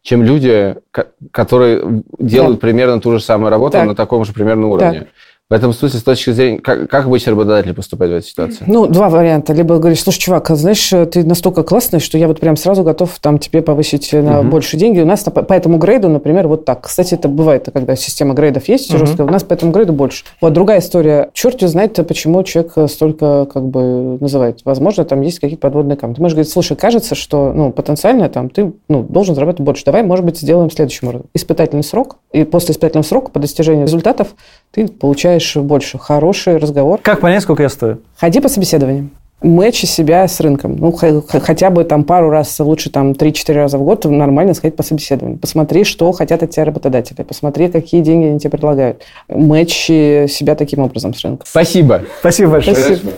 D: чем люди, ко- которые делают примерно ту же самую работу
G: Так.
D: на таком же примерно уровне. В этом смысле, с точки зрения, как, как обычно работодатель поступает в этой ситуации?
G: Ну, два варианта. Либо говоришь, слушай, чувак, а знаешь, ты настолько классный, что я вот прям сразу готов там тебе повысить на
D: Мгм.
G: больше деньги. У нас по, по этому грейду, например, вот так. Кстати, это бывает, когда система грейдов есть
A: Мгм.
G: жесткая, у нас по этому грейду больше. Вот другая история. Черт знает, почему человек столько как бы называет. Возможно, там есть какие-то подводные камни. Ты можешь говорить, слушай, кажется, что ну, потенциально там ты ну, должен зарабатывать больше. Давай, может быть, сделаем следующим образом. Испытательный срок. И после испытательного срока по достижению результатов ты получаешь больше. Хороший разговор.
A: Как понять, сколько я стою?
G: Ходи по собеседованиям. Мэчи себя с рынком. Ну, хотя бы там пару раз, лучше там 3-4 раза в год нормально сходить по собеседованию. Посмотри, что хотят от тебя работодатели. Посмотри, какие деньги они тебе предлагают. Мэчи себя таким образом с рынком.
D: Спасибо.
A: Спасибо большое.
G: Спасибо.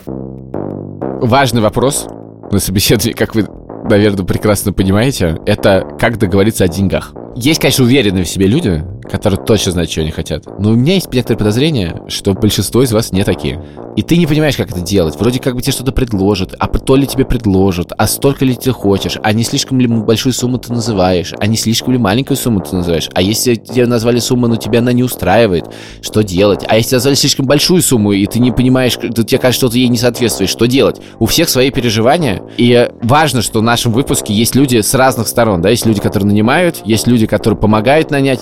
E: Важный вопрос на собеседовании, как вы, наверное, прекрасно понимаете, это как договориться о деньгах. Есть, конечно, уверенные в себе люди, которые точно знают, чего они хотят. Но у меня есть некоторые подозрения, что большинство из вас не такие. И ты не понимаешь, как это делать. Вроде как бы тебе что-то предложат, а то ли тебе предложат, а столько ли ты хочешь, а не слишком ли большую сумму ты называешь, а не слишком ли маленькую сумму ты называешь. А если тебе назвали сумму, но тебя она не устраивает, что делать? А если назвали слишком большую сумму, и ты не понимаешь, тебе кажется, что ты ей не соответствуешь, что делать? У всех свои переживания, и важно, что в нашем выпуске есть люди с разных сторон, да, есть люди, которые нанимают, есть люди, которые помогают нанять,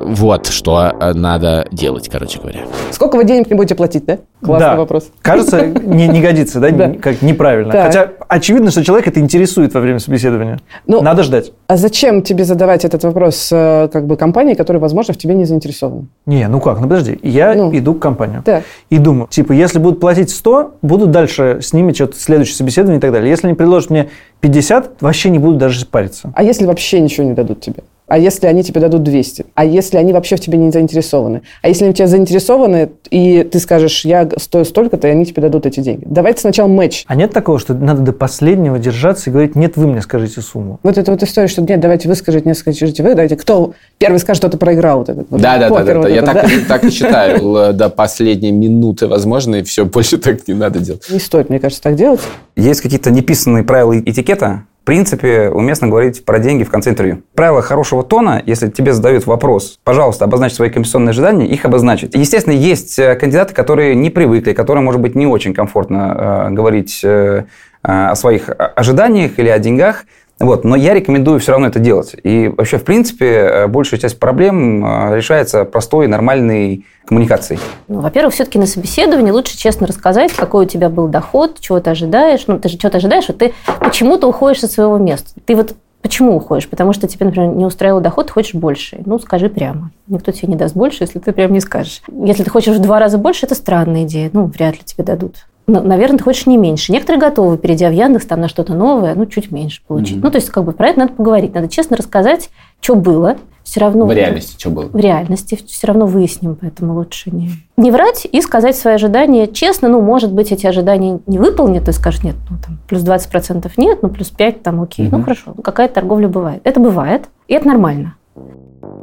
E: вот что э, надо делать, короче говоря.
G: Сколько вы денег не будете платить, да? Классный
A: Да.
G: вопрос.
A: Кажется, не, не годится, да,
G: Да.
A: как неправильно.
G: Так.
A: Хотя очевидно, что человек это интересует во время собеседования.
G: Ну,
A: Надо ждать.
G: А зачем тебе задавать этот вопрос э, как бы компании, которая, возможно, в тебе не заинтересована?
A: Не, ну как, ну подожди, я
G: Ну.
A: иду к компании
G: Так.
A: и думаю, типа, если будут платить 100, буду дальше с ними что-то следующее собеседование и так далее. Если они предложат мне 50, вообще не буду даже париться.
G: А если вообще ничего не дадут тебе? А если они тебе дадут 200? А если они вообще в тебе не заинтересованы? А если они в тебя заинтересованы, и ты скажешь, я стою столько-то, и они тебе дадут эти деньги? Давайте сначала матч.
A: А нет такого, что надо до последнего держаться и говорить, нет, вы мне скажите сумму.
G: Вот эта вот история, что нет, давайте вы скажите, нет, скажите вы, давайте кто первый скажет, что-то проиграл. Вот этот, вот
D: Да, да, да,
G: вот
D: да. Я так,
G: да?
D: так и считаю. До последней минуты, возможно, и все, больше так не надо делать.
G: Не стоит, мне кажется, так делать.
B: Есть какие-то неписанные правила этикета. В принципе, уместно говорить про деньги в конце интервью. Правила хорошего тона, если тебе задают вопрос, пожалуйста, обозначь свои комиссионные ожидания, их обозначить. Естественно, есть э, кандидаты, которые не привыкли, которым, может быть, не очень комфортно э, говорить э, о своих ожиданиях или о деньгах. Вот. Но я рекомендую все равно это делать. И вообще, в принципе, э, большая часть проблем э, решается простой, нормальной коммуникацией.
C: Ну, во-первых, все-таки на собеседовании лучше честно рассказать, какой у тебя был доход, чего ты ожидаешь. Ну, ты же что-то ожидаешь, вот ты почему-то уходишь со своего места. Ты вот почему уходишь? Потому что тебе, например, не устраивал доход, ты хочешь больше. Ну, скажи прямо. Никто тебе не даст больше, если ты прямо не скажешь. Если ты хочешь в два раза больше, это странная идея. Ну, вряд ли тебе дадут. Наверное, ты хочешь не меньше. Некоторые готовы, перейдя в Яндекс, там на что-то новое, ну, чуть меньше получить. Ну, то есть, как бы про это надо поговорить. Надо честно рассказать, что было. Все равно...
D: В реальности что было?
C: в реальности все равно выясним, поэтому лучше не, не врать и сказать свои ожидания честно. Ну, может быть, эти ожидания не выполнят, и скажешь, нет, ну, там, плюс 20% нет, ну, плюс 5, там, окей. Ну, хорошо, какая-то торговля бывает. Это бывает, и это нормально.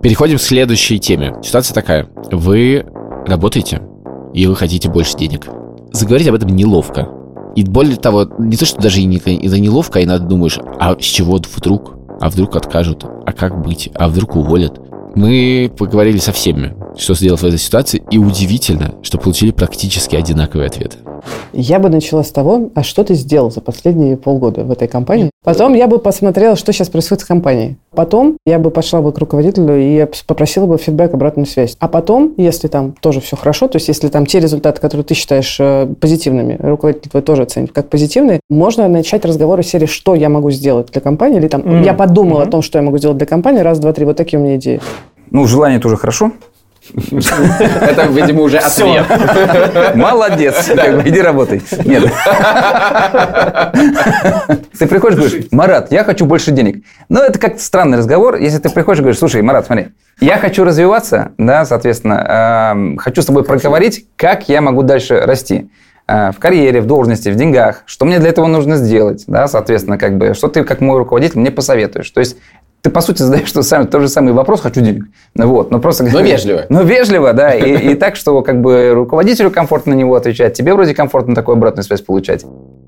E: Переходим к следующей теме. Ситуация такая. Вы работаете, и вы хотите больше денег. Заговорить об этом неловко. И более того, не то, что даже и не, и за неловко, а иногда думаешь, а с чего вдруг? А вдруг откажут? А как быть? А вдруг уволят? Мы поговорили со всеми, что сделать в этой ситуации, и удивительно, что получили практически одинаковые ответы.
G: Я бы начала с того, а что ты сделал за последние полгода в этой компании? Потом я бы посмотрела, что сейчас происходит с компанией. Потом я бы пошла бы к руководителю и попросила бы фидбэк, обратную связь. А потом, если там тоже все хорошо, то есть если там те результаты, которые ты считаешь э, позитивными, руководитель твой тоже оценит как позитивные, можно начать разговор из серии, что я могу сделать для компании, или там,
A: Мгм.
G: я подумала
A: Мгм.
G: о том, что я могу сделать для компании, раз, два, три, вот такие у меня идеи.
B: Ну, желание тоже хорошо.
D: Это, видимо, уже ответ.
B: Молодец, иди работай. Нет. Ты приходишь и говоришь, Марат, я хочу больше денег. Ну, это как странный разговор, если ты приходишь и говоришь, слушай, Марат, смотри, я хочу развиваться, да, соответственно, эм, хочу с тобой проговорить, как я могу дальше расти э, в карьере, в должности, в деньгах, что мне для этого нужно сделать, да, соответственно, как бы, что ты, как мой руководитель, мне посоветуешь. То есть, ты, по сути, задаешь тот, самый, тот же самый вопрос, хочу денег. Ну, Вот, но просто...
D: Но вежливо.
B: Ну, вежливо, да, и, и так, что как бы руководителю комфортно на него отвечать, тебе вроде комфортно такую обратную связь получать.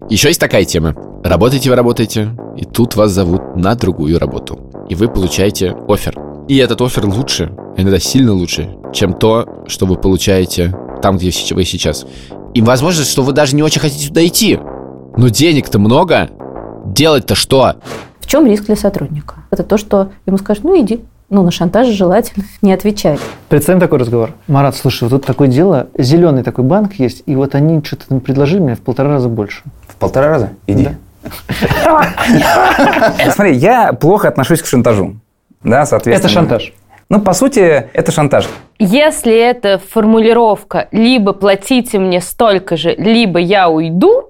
E: Еще есть такая тема. Работаете вы работаете, и тут вас зовут на другую работу. И вы получаете офер. И этот офер лучше, иногда сильно лучше, чем то, что вы получаете там, где вы сейчас. И возможно, что вы даже не очень хотите туда идти. Но денег-то много. Делать-то что?
C: В чем риск для сотрудника? Это то, что ему скажут, ну, иди. Ну, на шантаж желательно не отвечать.
A: Представим такой разговор. Марат, слушай, вот тут такое дело, зеленый такой банк есть, и вот они что-то там предложили мне в полтора раза больше.
B: В полтора раза? Иди. Смотри, я плохо отношусь к шантажу. Да, соответственно.
A: Это шантаж.
B: Ну, по сути, это шантаж.
F: Если это формулировка «либо платите мне столько же, либо я уйду»,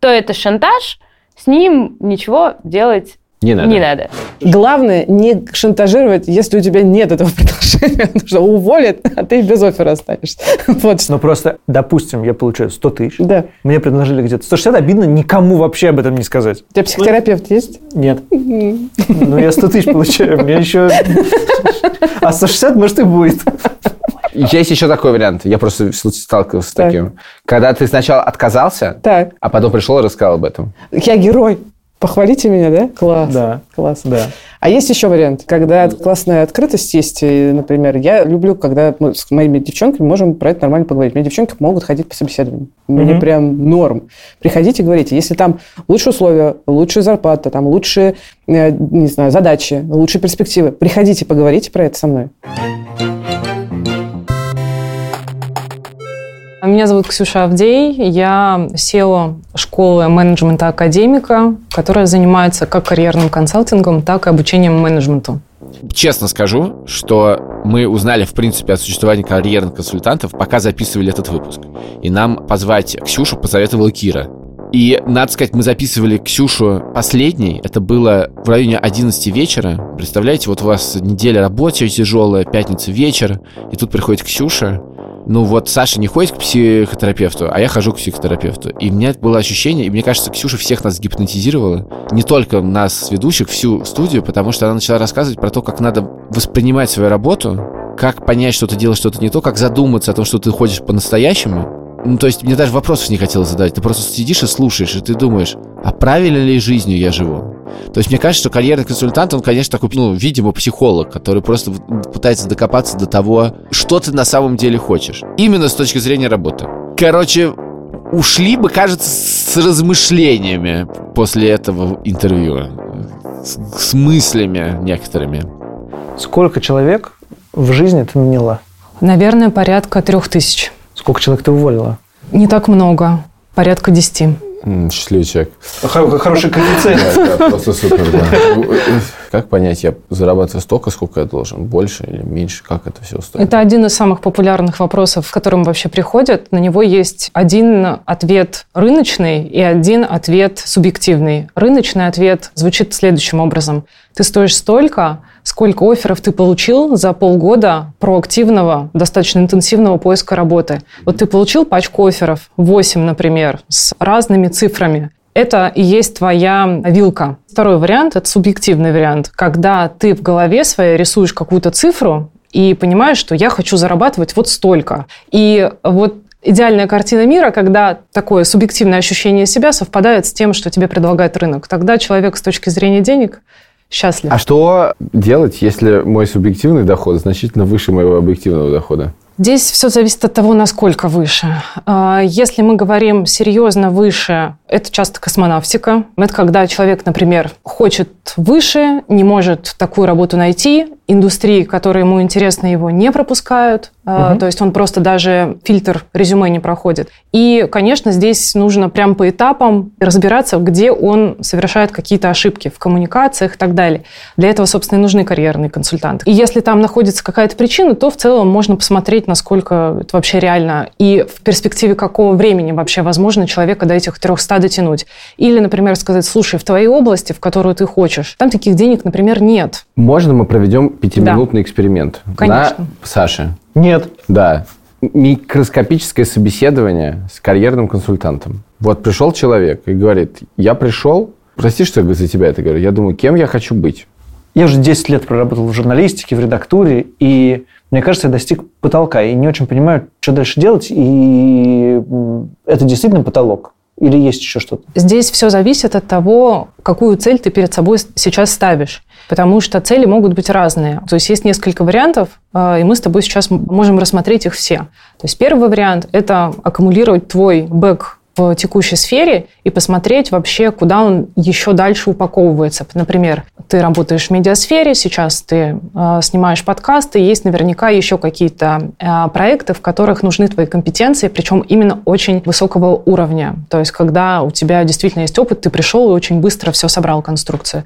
F: то это шантаж, с ним ничего делать
D: Не надо.
F: Не надо.
G: Главное не шантажировать, если у тебя нет этого предложения, потому что уволят, а ты без оффера останешься. Вот что.
A: Ну просто, допустим, я получаю 100 тысяч.
G: Да.
A: Мне предложили где-то 160, обидно никому вообще об этом не сказать.
G: У тебя психотерапевт есть?
A: Нет. Ну, я 100 тысяч получаю, мне еще... А 160, может, и будет.
D: Есть еще такой вариант. Я просто в случае сталкивался с
G: Так.
D: таким. Когда ты сначала отказался,
G: Так,
D: а потом пришел и рассказал об этом.
G: я герой. Похвалите меня, да? Класс.
A: Да.
G: Класс.
A: Да.
G: А есть еще вариант, когда классная открытость есть, например, я люблю, когда мы с моими девчонками можем про это нормально поговорить. Меня девчонки могут ходить по собеседованию. Мне
A: Мгм.
G: прям норм. Приходите, говорите, если там лучшие условия, лучшая зарплата, там лучшие, э, не знаю, задачи, лучшие перспективы, приходите, поговорите про это со мной.
H: Меня зовут Ксюша Авдей. Я SEO школы менеджмента академика, которая занимается как карьерным консалтингом, так и обучением менеджменту.
E: Честно скажу, что мы узнали, в принципе, о существовании карьерных консультантов, пока записывали этот выпуск. И нам позвать Ксюшу посоветовала Кира. И, надо сказать, мы записывали Ксюшу последней. Это было в районе 11 вечера. Представляете, вот у вас неделя рабочая тяжелая, пятница вечер, и тут приходит Ксюша. Ну вот Саша не ходит к психотерапевту, а я хожу к психотерапевту. И у меня было ощущение, и мне кажется, Ксюша всех нас гипнотизировала. Не только нас, ведущих, всю студию, потому что она начала рассказывать про то, как надо воспринимать свою работу, как понять, что ты делаешь что-то не то, как задуматься о том, что ты ходишь по-настоящему. Ну, то есть мне даже вопросов не хотелось задать. Ты просто сидишь и слушаешь, и ты думаешь, а правильно ли жизнью я живу? То есть мне кажется, что карьерный консультант, он, конечно, такой, ну, видимо, психолог, который просто пытается докопаться до того, что ты на самом деле хочешь. Именно с точки зрения работы. Короче, ушли бы, кажется, с размышлениями после этого интервью. С, с мыслями некоторыми.
A: Сколько человек в жизни ты наняла?
H: Наверное, порядка трех тысяч.
A: Сколько человек ты уволила?
H: Не так много, порядка десяти.
D: Счастливый человек.
A: Хороший коэффициент.
D: Да, да, просто супер, да. Как понять, я зарабатываю столько, сколько я должен? Больше или меньше? Как это все устроено?
H: Это один из самых популярных вопросов, к которым вообще приходят. На него есть один ответ рыночный и один ответ субъективный. Рыночный ответ звучит следующим образом. Ты стоишь столько, сколько офферов ты получил за полгода проактивного, достаточно интенсивного поиска работы. Вот ты получил пачку офферов, 8, например, с разными цифрами. Это и есть твоя вилка. Второй вариант – это субъективный вариант, когда ты в голове своей рисуешь какую-то цифру и понимаешь, что я хочу зарабатывать вот столько. И вот идеальная картина мира, когда такое субъективное ощущение себя совпадает с тем, что тебе предлагает рынок. Тогда человек с точки зрения денег счастлив.
D: А что делать, если мой субъективный доход значительно выше моего объективного дохода?
H: Здесь все зависит от того, насколько выше. А, Если мы говорим серьезно выше, это часто космонавтика. Это когда человек, например, хочет выше, не может такую работу найти, индустрии, которые ему интересны, его не пропускают,
A: Мгм.
H: то есть он просто даже фильтр резюме не проходит. И, конечно, здесь нужно прям по этапам разбираться, где он совершает какие-то ошибки в коммуникациях и так далее. Для этого, собственно, и нужны карьерные консультанты. И если там находится какая-то причина, то в целом можно посмотреть, насколько это вообще реально и в перспективе какого времени вообще возможно человека до этих 300 дотянуть. Или, например, сказать, слушай, в твоей области, в которую ты хочешь, там таких денег, например, нет.
D: Можно мы проведем пятиминутный эксперимент?
H: Конечно.
D: На Саше.
A: Нет.
D: Да. Микроскопическое собеседование с карьерным консультантом. Вот пришел человек и говорит, я пришел, прости, что я за тебя это говорю, я думаю, кем я хочу быть?
A: Я уже 10 лет проработал в журналистике, в редактуре, и мне кажется, я достиг потолка, и не очень понимаю, что дальше делать, и это действительно потолок. Или есть еще что-то?
H: Здесь все зависит от того, какую цель ты перед собой сейчас ставишь. Потому что цели могут быть разные. То есть есть несколько вариантов, э, и мы с тобой сейчас можем рассмотреть их все. То есть первый вариант – это аккумулировать твой бэк в текущей сфере и посмотреть вообще, куда он еще дальше упаковывается. Например, ты работаешь в медиасфере, сейчас ты э, снимаешь подкасты, есть наверняка еще какие-то э, проекты, в которых нужны твои компетенции, причем именно очень высокого уровня. То есть, когда у тебя действительно есть опыт, ты пришел и очень быстро все собрал конструкцию.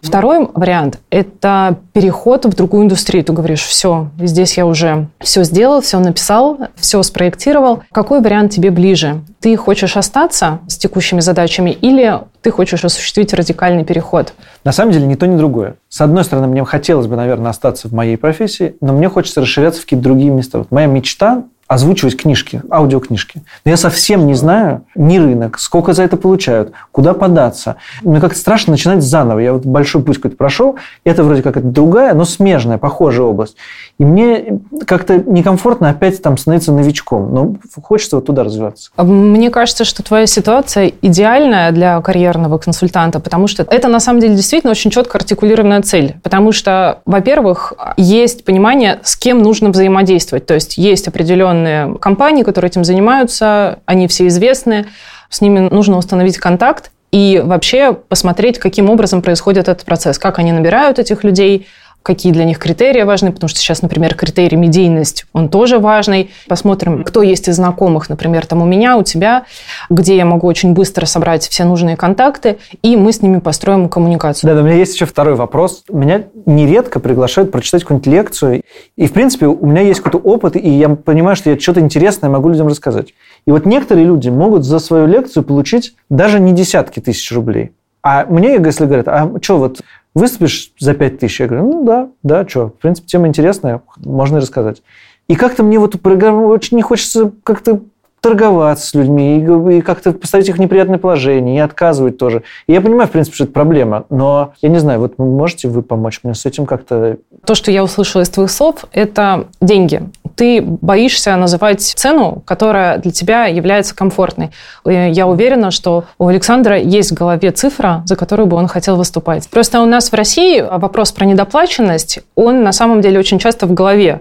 H: Второй вариант – это переход в другую индустрию. Ты говоришь, все, здесь я уже все сделал, все написал, все спроектировал. Какой вариант тебе ближе? Ты хочешь остаться с текущими задачами или ты хочешь осуществить радикальный переход?
A: На самом деле ни то, ни другое. С одной стороны, мне хотелось бы, наверное, остаться в моей профессии, но мне хочется расширяться в какие-то другие места. Вот моя мечта озвучивать книжки, аудиокнижки. Но я совсем не знаю ни рынок, сколько за это получают, куда податься. Мне как-то страшно начинать заново. Я вот большой путь какой-то прошел, это вроде как это другая, но смежная, похожая область. И мне как-то некомфортно опять там становиться новичком. Но хочется вот туда развиваться.
H: Мне кажется, что твоя ситуация идеальная для карьерного консультанта, потому что это на самом деле действительно очень четко артикулированная цель. Потому что, во-первых, есть понимание, с кем нужно взаимодействовать. То есть есть определенные определенные компании, которые этим занимаются, они все известны, с ними нужно установить контакт и вообще посмотреть, каким образом происходит этот процесс, как они набирают этих людей, какие для них критерии важны, потому что сейчас, например, критерий медийность, он тоже важный. Посмотрим, кто есть из знакомых, например, там у меня, у тебя, где я могу очень быстро собрать все нужные контакты, и мы с ними построим коммуникацию.
A: Да, да, у меня есть еще второй вопрос. Меня нередко приглашают прочитать какую-нибудь лекцию, и, в принципе, у меня есть какой-то опыт, и я понимаю, что я что-то интересное могу людям рассказать. И вот некоторые люди могут за свою лекцию получить даже не десятки тысяч рублей. А мне, если говорят, а что, вот Выступишь за 5 тысяч? Я говорю, ну да, да, что, в принципе, тема интересная, можно и рассказать. И как-то мне вот очень не хочется как-то торговаться с людьми и, и как-то поставить их в неприятное положение, и отказывать тоже. И я понимаю, в принципе, что это проблема, но я не знаю, вот можете вы помочь мне с этим как-то?
H: То, что я услышала из твоих слов, это деньги ты боишься называть цену, которая для тебя является комфортной. Я уверена, что у Александра есть в голове цифра, за которую бы он хотел выступать. Просто у нас в России вопрос про недоплаченность, он на самом деле очень часто в голове.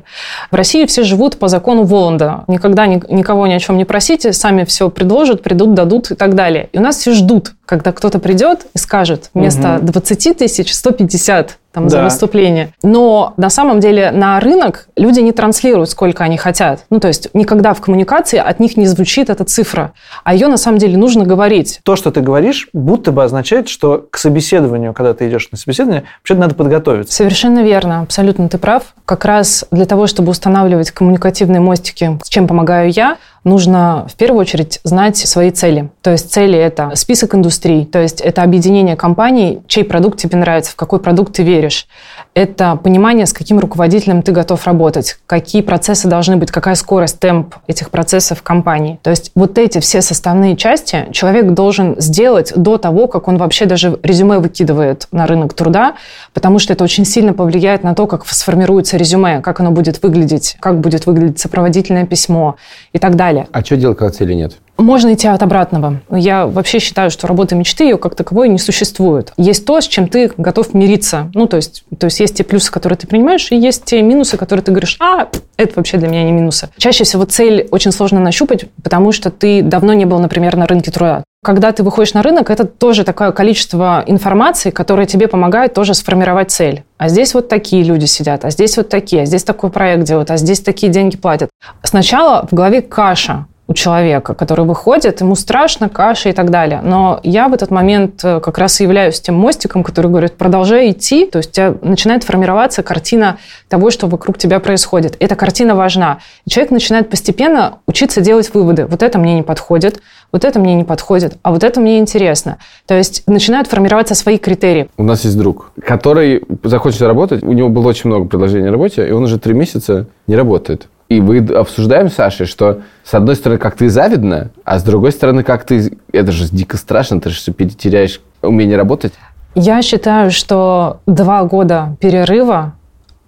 H: В России все живут по закону Воланда. Никогда никого ни о чем не просите, сами все предложат, придут, дадут и так далее. И у нас все ждут, когда кто-то придет и скажет вместо угу. 20 тысяч 150 там, да. за выступление. Но на самом деле на рынок люди не транслируют, сколько они хотят. Ну, то есть никогда в коммуникации от них не звучит эта цифра, а ее на самом деле нужно говорить.
A: То, что ты говоришь, будто бы означает, что к собеседованию, когда ты идешь на собеседование, вообще надо подготовиться.
H: Совершенно верно, абсолютно ты прав. Как раз для того, чтобы устанавливать коммуникативные мостики, с чем помогаю я, нужно в первую очередь знать свои цели. То есть цели – это список индустрий, то есть это объединение компаний, чей продукт тебе нравится, в какой продукт ты веришь. Это понимание, с каким руководителем ты готов работать, какие процессы должны быть, какая скорость, темп этих процессов в компании. То есть вот эти все составные части человек должен сделать до того, как он вообще даже резюме выкидывает на рынок труда, потому что это очень сильно повлияет на то, как сформируется резюме, как оно будет выглядеть, как будет выглядеть сопроводительное письмо и так далее.
D: А что делать, когда цели нет?
H: Можно идти от обратного. Я вообще считаю, что работа мечты, ее как таковой не существует. Есть то, с чем ты готов мириться. Ну, то есть, то есть есть те плюсы, которые ты принимаешь, и есть те минусы, которые ты говоришь, а, это вообще для меня не минусы. Чаще всего цель очень сложно нащупать, потому что ты давно не был, например, на рынке труда. Когда ты выходишь на рынок, это тоже такое количество информации, которое тебе помогает тоже сформировать цель. А здесь вот такие люди сидят, а здесь вот такие, а здесь такой проект делают, а здесь такие деньги платят. Сначала в голове каша у человека, который выходит, ему страшно, каша и так далее. Но я в этот момент э, как раз и являюсь тем мостиком, который говорит, продолжай идти, то есть у тебя начинает формироваться картина того, что вокруг тебя происходит. Эта картина важна. И человек начинает постепенно учиться делать выводы. Вот это мне не подходит, вот это мне не подходит, а вот это мне интересно. То есть начинают формироваться свои критерии.
D: У нас есть друг, который захочет работать, у него было очень много предложений о работе, и он уже три месяца не работает. И вы обсуждаем, Саша, что с одной стороны как ты завидно, а с другой стороны как ты... Это же дико страшно, ты же теряешь умение работать.
H: Я считаю, что два года перерыва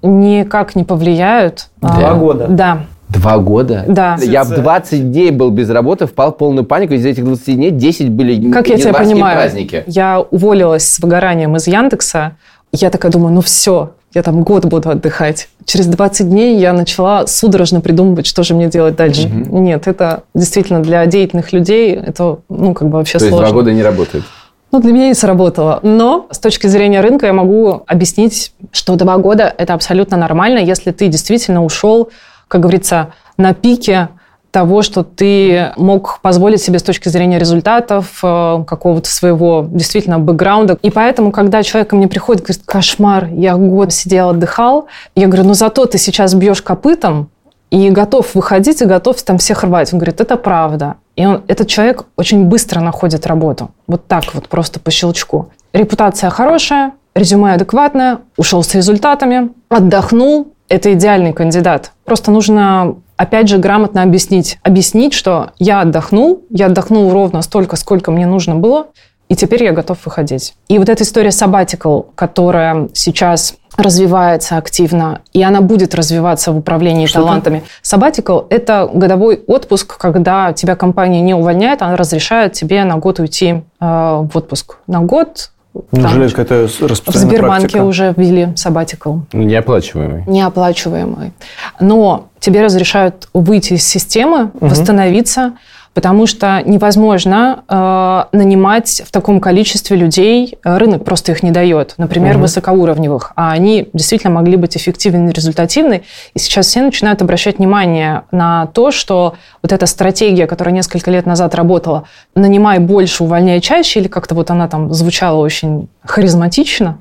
H: никак не повлияют.
A: А, два года?
H: Да.
D: Два года?
H: Да.
D: Я в 20 дней был без работы, впал в полную панику. Из этих 20 дней 10 были
H: Как я тебя понимаю,
D: праздники.
H: Я уволилась с выгоранием из Яндекса. Я такая думаю, ну все, я там год буду отдыхать. Через 20 дней я начала судорожно придумывать, что же мне делать дальше. Угу. Нет, это действительно для деятельных людей, это, ну, как бы вообще
D: То
H: сложно.
D: То есть два года не работает?
H: Ну, для меня не сработало. Но с точки зрения рынка я могу объяснить, что два года – это абсолютно нормально, если ты действительно ушел, как говорится, на пике того, что ты мог позволить себе с точки зрения результатов, э, какого-то своего действительно бэкграунда. И поэтому, когда человек ко мне приходит, говорит, кошмар, я год сидел, отдыхал, я говорю, ну зато ты сейчас бьешь копытом, и готов выходить, и готов там всех рвать. Он говорит, это правда. И он, этот человек очень быстро находит работу. Вот так вот, просто по щелчку. Репутация хорошая, резюме адекватное, ушел с результатами, отдохнул. Это идеальный кандидат. Просто нужно опять же, грамотно объяснить. Объяснить, что я отдохнул, я отдохнул ровно столько, сколько мне нужно было, и теперь я готов выходить. И вот эта история sabbatical, которая сейчас развивается активно, и она будет развиваться в управлении Что талантами. Sabbatical – это годовой отпуск, когда тебя компания не увольняет, она разрешает тебе на год уйти э, в отпуск. На год
A: Неужели это распространенная
H: В Сбербанке практика? уже ввели sabbatical.
D: Неоплачиваемый.
H: Неоплачиваемый. Но тебе разрешают выйти из системы, угу. восстановиться, потому что невозможно э, нанимать в таком количестве людей, э, рынок просто их не дает, например, угу. высокоуровневых, а они действительно могли быть эффективны и результативны, и сейчас все начинают обращать внимание на то, что вот эта стратегия, которая несколько лет назад работала, нанимай больше, увольняй чаще, или как-то вот она там звучала очень харизматично,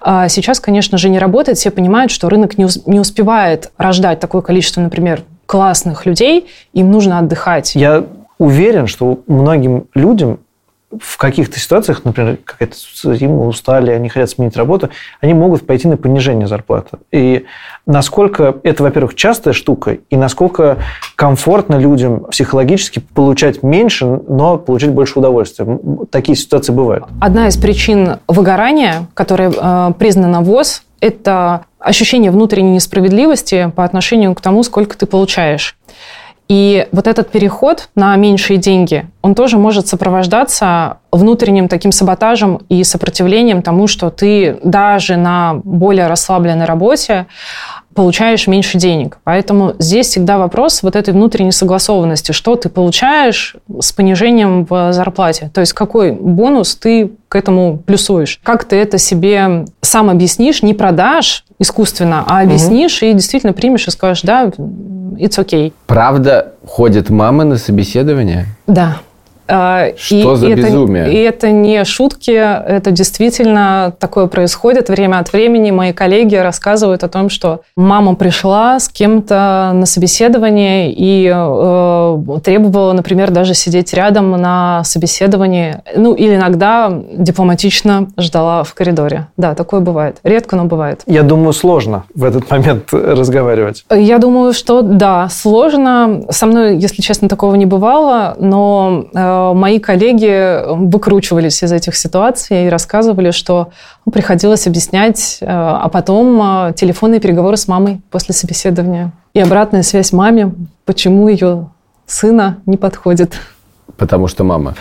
H: а сейчас, конечно же, не работает, все понимают, что рынок не, не успевает рождать такое количество, например, классных людей, им нужно отдыхать.
A: Я уверен, что многим людям в каких-то ситуациях, например, какая-то зима, устали, они хотят сменить работу, они могут пойти на понижение зарплаты. И насколько это, во-первых, частая штука, и насколько комфортно людям психологически получать меньше, но получать больше удовольствия. Такие ситуации бывают.
H: Одна из причин выгорания, которая э, признана ВОЗ, это ощущение внутренней несправедливости по отношению к тому, сколько ты получаешь. И вот этот переход на меньшие деньги, он тоже может сопровождаться внутренним таким саботажем и сопротивлением тому, что ты даже на более расслабленной работе получаешь меньше денег. Поэтому здесь всегда вопрос вот этой внутренней согласованности, что ты получаешь с понижением в зарплате. То есть какой бонус ты к этому плюсуешь. Как ты это себе сам объяснишь, не продашь искусственно, а объяснишь угу. и действительно примешь и скажешь, да, it's okay.
D: Правда, ходят мамы на собеседование?
H: Да.
D: А, что и за
H: это,
D: безумие?
H: И это не шутки, это действительно такое происходит время от времени. Мои коллеги рассказывают о том, что мама пришла с кем-то на собеседование и э, требовала, например, даже сидеть рядом на собеседовании. Ну, или иногда дипломатично ждала в коридоре. Да, такое бывает. Редко, но бывает.
A: Я думаю, сложно в этот момент разговаривать.
H: Я думаю, что да, сложно. Со мной, если честно, такого не бывало, но э, мои коллеги выкручивались из этих ситуаций и рассказывали, что ну, приходилось объяснять, э, а потом э, телефонные переговоры с мамой после собеседования. И обратная связь маме, почему ее сына не подходит.
D: Потому что мама.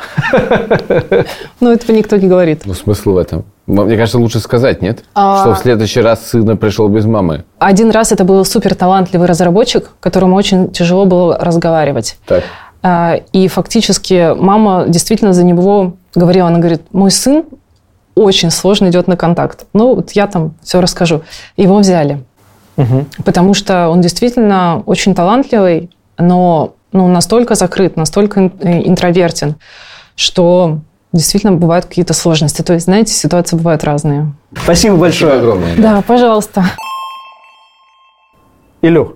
H: Ну, этого никто не говорит.
D: Ну, смысл в этом? Мне кажется, лучше сказать, нет? А... Что в следующий раз сына пришел без мамы.
H: Один раз это был супер талантливый разработчик, которому очень тяжело было разговаривать.
D: Так.
H: А, и фактически мама действительно за него говорила, она говорит, мой сын очень сложно идет на контакт. Ну, вот я там все расскажу. Его взяли. Угу. Потому что он действительно очень талантливый, но ну, настолько закрыт, настолько э, интровертен, что действительно бывают какие-то сложности. То есть, знаете, ситуации бывают разные.
A: Спасибо большое.
D: Спасибо огромное.
H: Да, пожалуйста.
A: Илюх,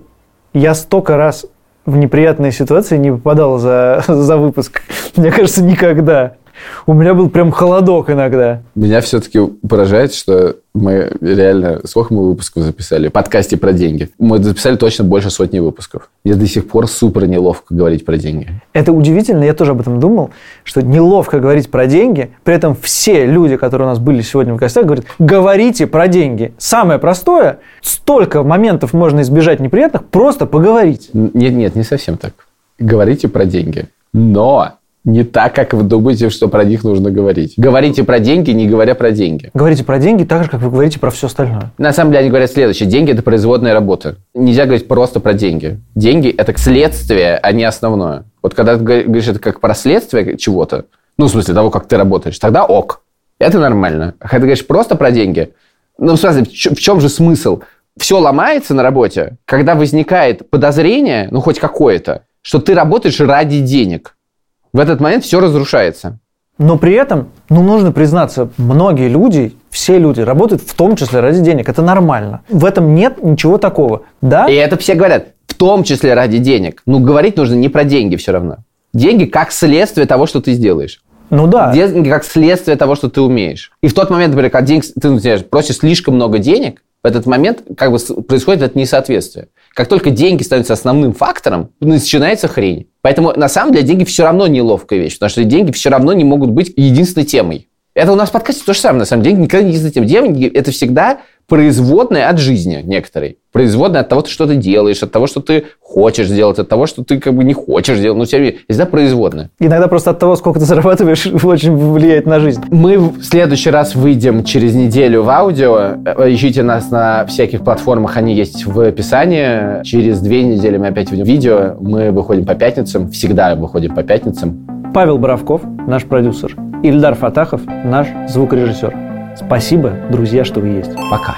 A: я столько раз в неприятные ситуации не попадал за, за выпуск. Мне кажется, никогда. У меня был прям холодок иногда.
D: Меня все-таки поражает, что мы реально... Сколько мы выпусков записали? Подкасте про деньги. Мы записали точно больше сотни выпусков. Мне до сих пор супер неловко говорить про деньги.
A: Это удивительно, я тоже об этом думал, что неловко говорить про деньги, при этом все люди, которые у нас были сегодня в гостях, говорят, говорите про деньги. Самое простое, столько моментов можно избежать неприятных, просто поговорить.
D: Нет, нет, не совсем так. Говорите про деньги. Но не так, как вы думаете, что про них нужно говорить. Говорите про деньги, не говоря про деньги.
A: Говорите про деньги так же, как вы говорите про все остальное.
D: На самом деле они говорят следующее. Деньги – это производная работа. Нельзя говорить просто про деньги. Деньги – это следствие, а не основное. Вот когда ты говоришь это как про следствие чего-то, ну, в смысле того, как ты работаешь, тогда ок. Это нормально. А когда ты говоришь просто про деньги, ну, в смысле, в чем же смысл? Все ломается на работе, когда возникает подозрение, ну, хоть какое-то, что ты работаешь ради денег. В этот момент все разрушается.
A: Но при этом, ну, нужно признаться, многие люди, все люди работают в том числе ради денег. Это нормально. В этом нет ничего такого. Да?
D: И это все говорят, в том числе ради денег. Ну, говорить нужно не про деньги все равно. Деньги как следствие того, что ты сделаешь.
A: Ну да.
D: Деньги как следствие того, что ты умеешь. И в тот момент, например, когда денег, ты например, просишь слишком много денег, в этот момент как бы происходит это несоответствие. Как только деньги становятся основным фактором, начинается хрень. Поэтому на самом деле деньги все равно неловкая вещь, потому что деньги все равно не могут быть единственной темой. Это у нас в подкасте то же самое, на самом деле, никогда не единственная тема. Деньги – это всегда производная от жизни некоторой. Производная от того, что ты делаешь, от того, что ты хочешь сделать, от того, что ты как бы не хочешь делать. Ну, все равно всегда производная.
A: Иногда просто от того, сколько ты зарабатываешь, очень влияет на жизнь.
D: Мы в следующий раз выйдем через неделю в аудио. Э, Ищите нас на всяких платформах, они есть в описании. Через две недели мы опять выйдем в видео. Мы выходим по пятницам, всегда выходим по пятницам.
A: Павел Боровков, наш продюсер, Ильдар Фатахов, наш звукорежиссер. Спасибо, друзья, что вы есть.
D: Пока.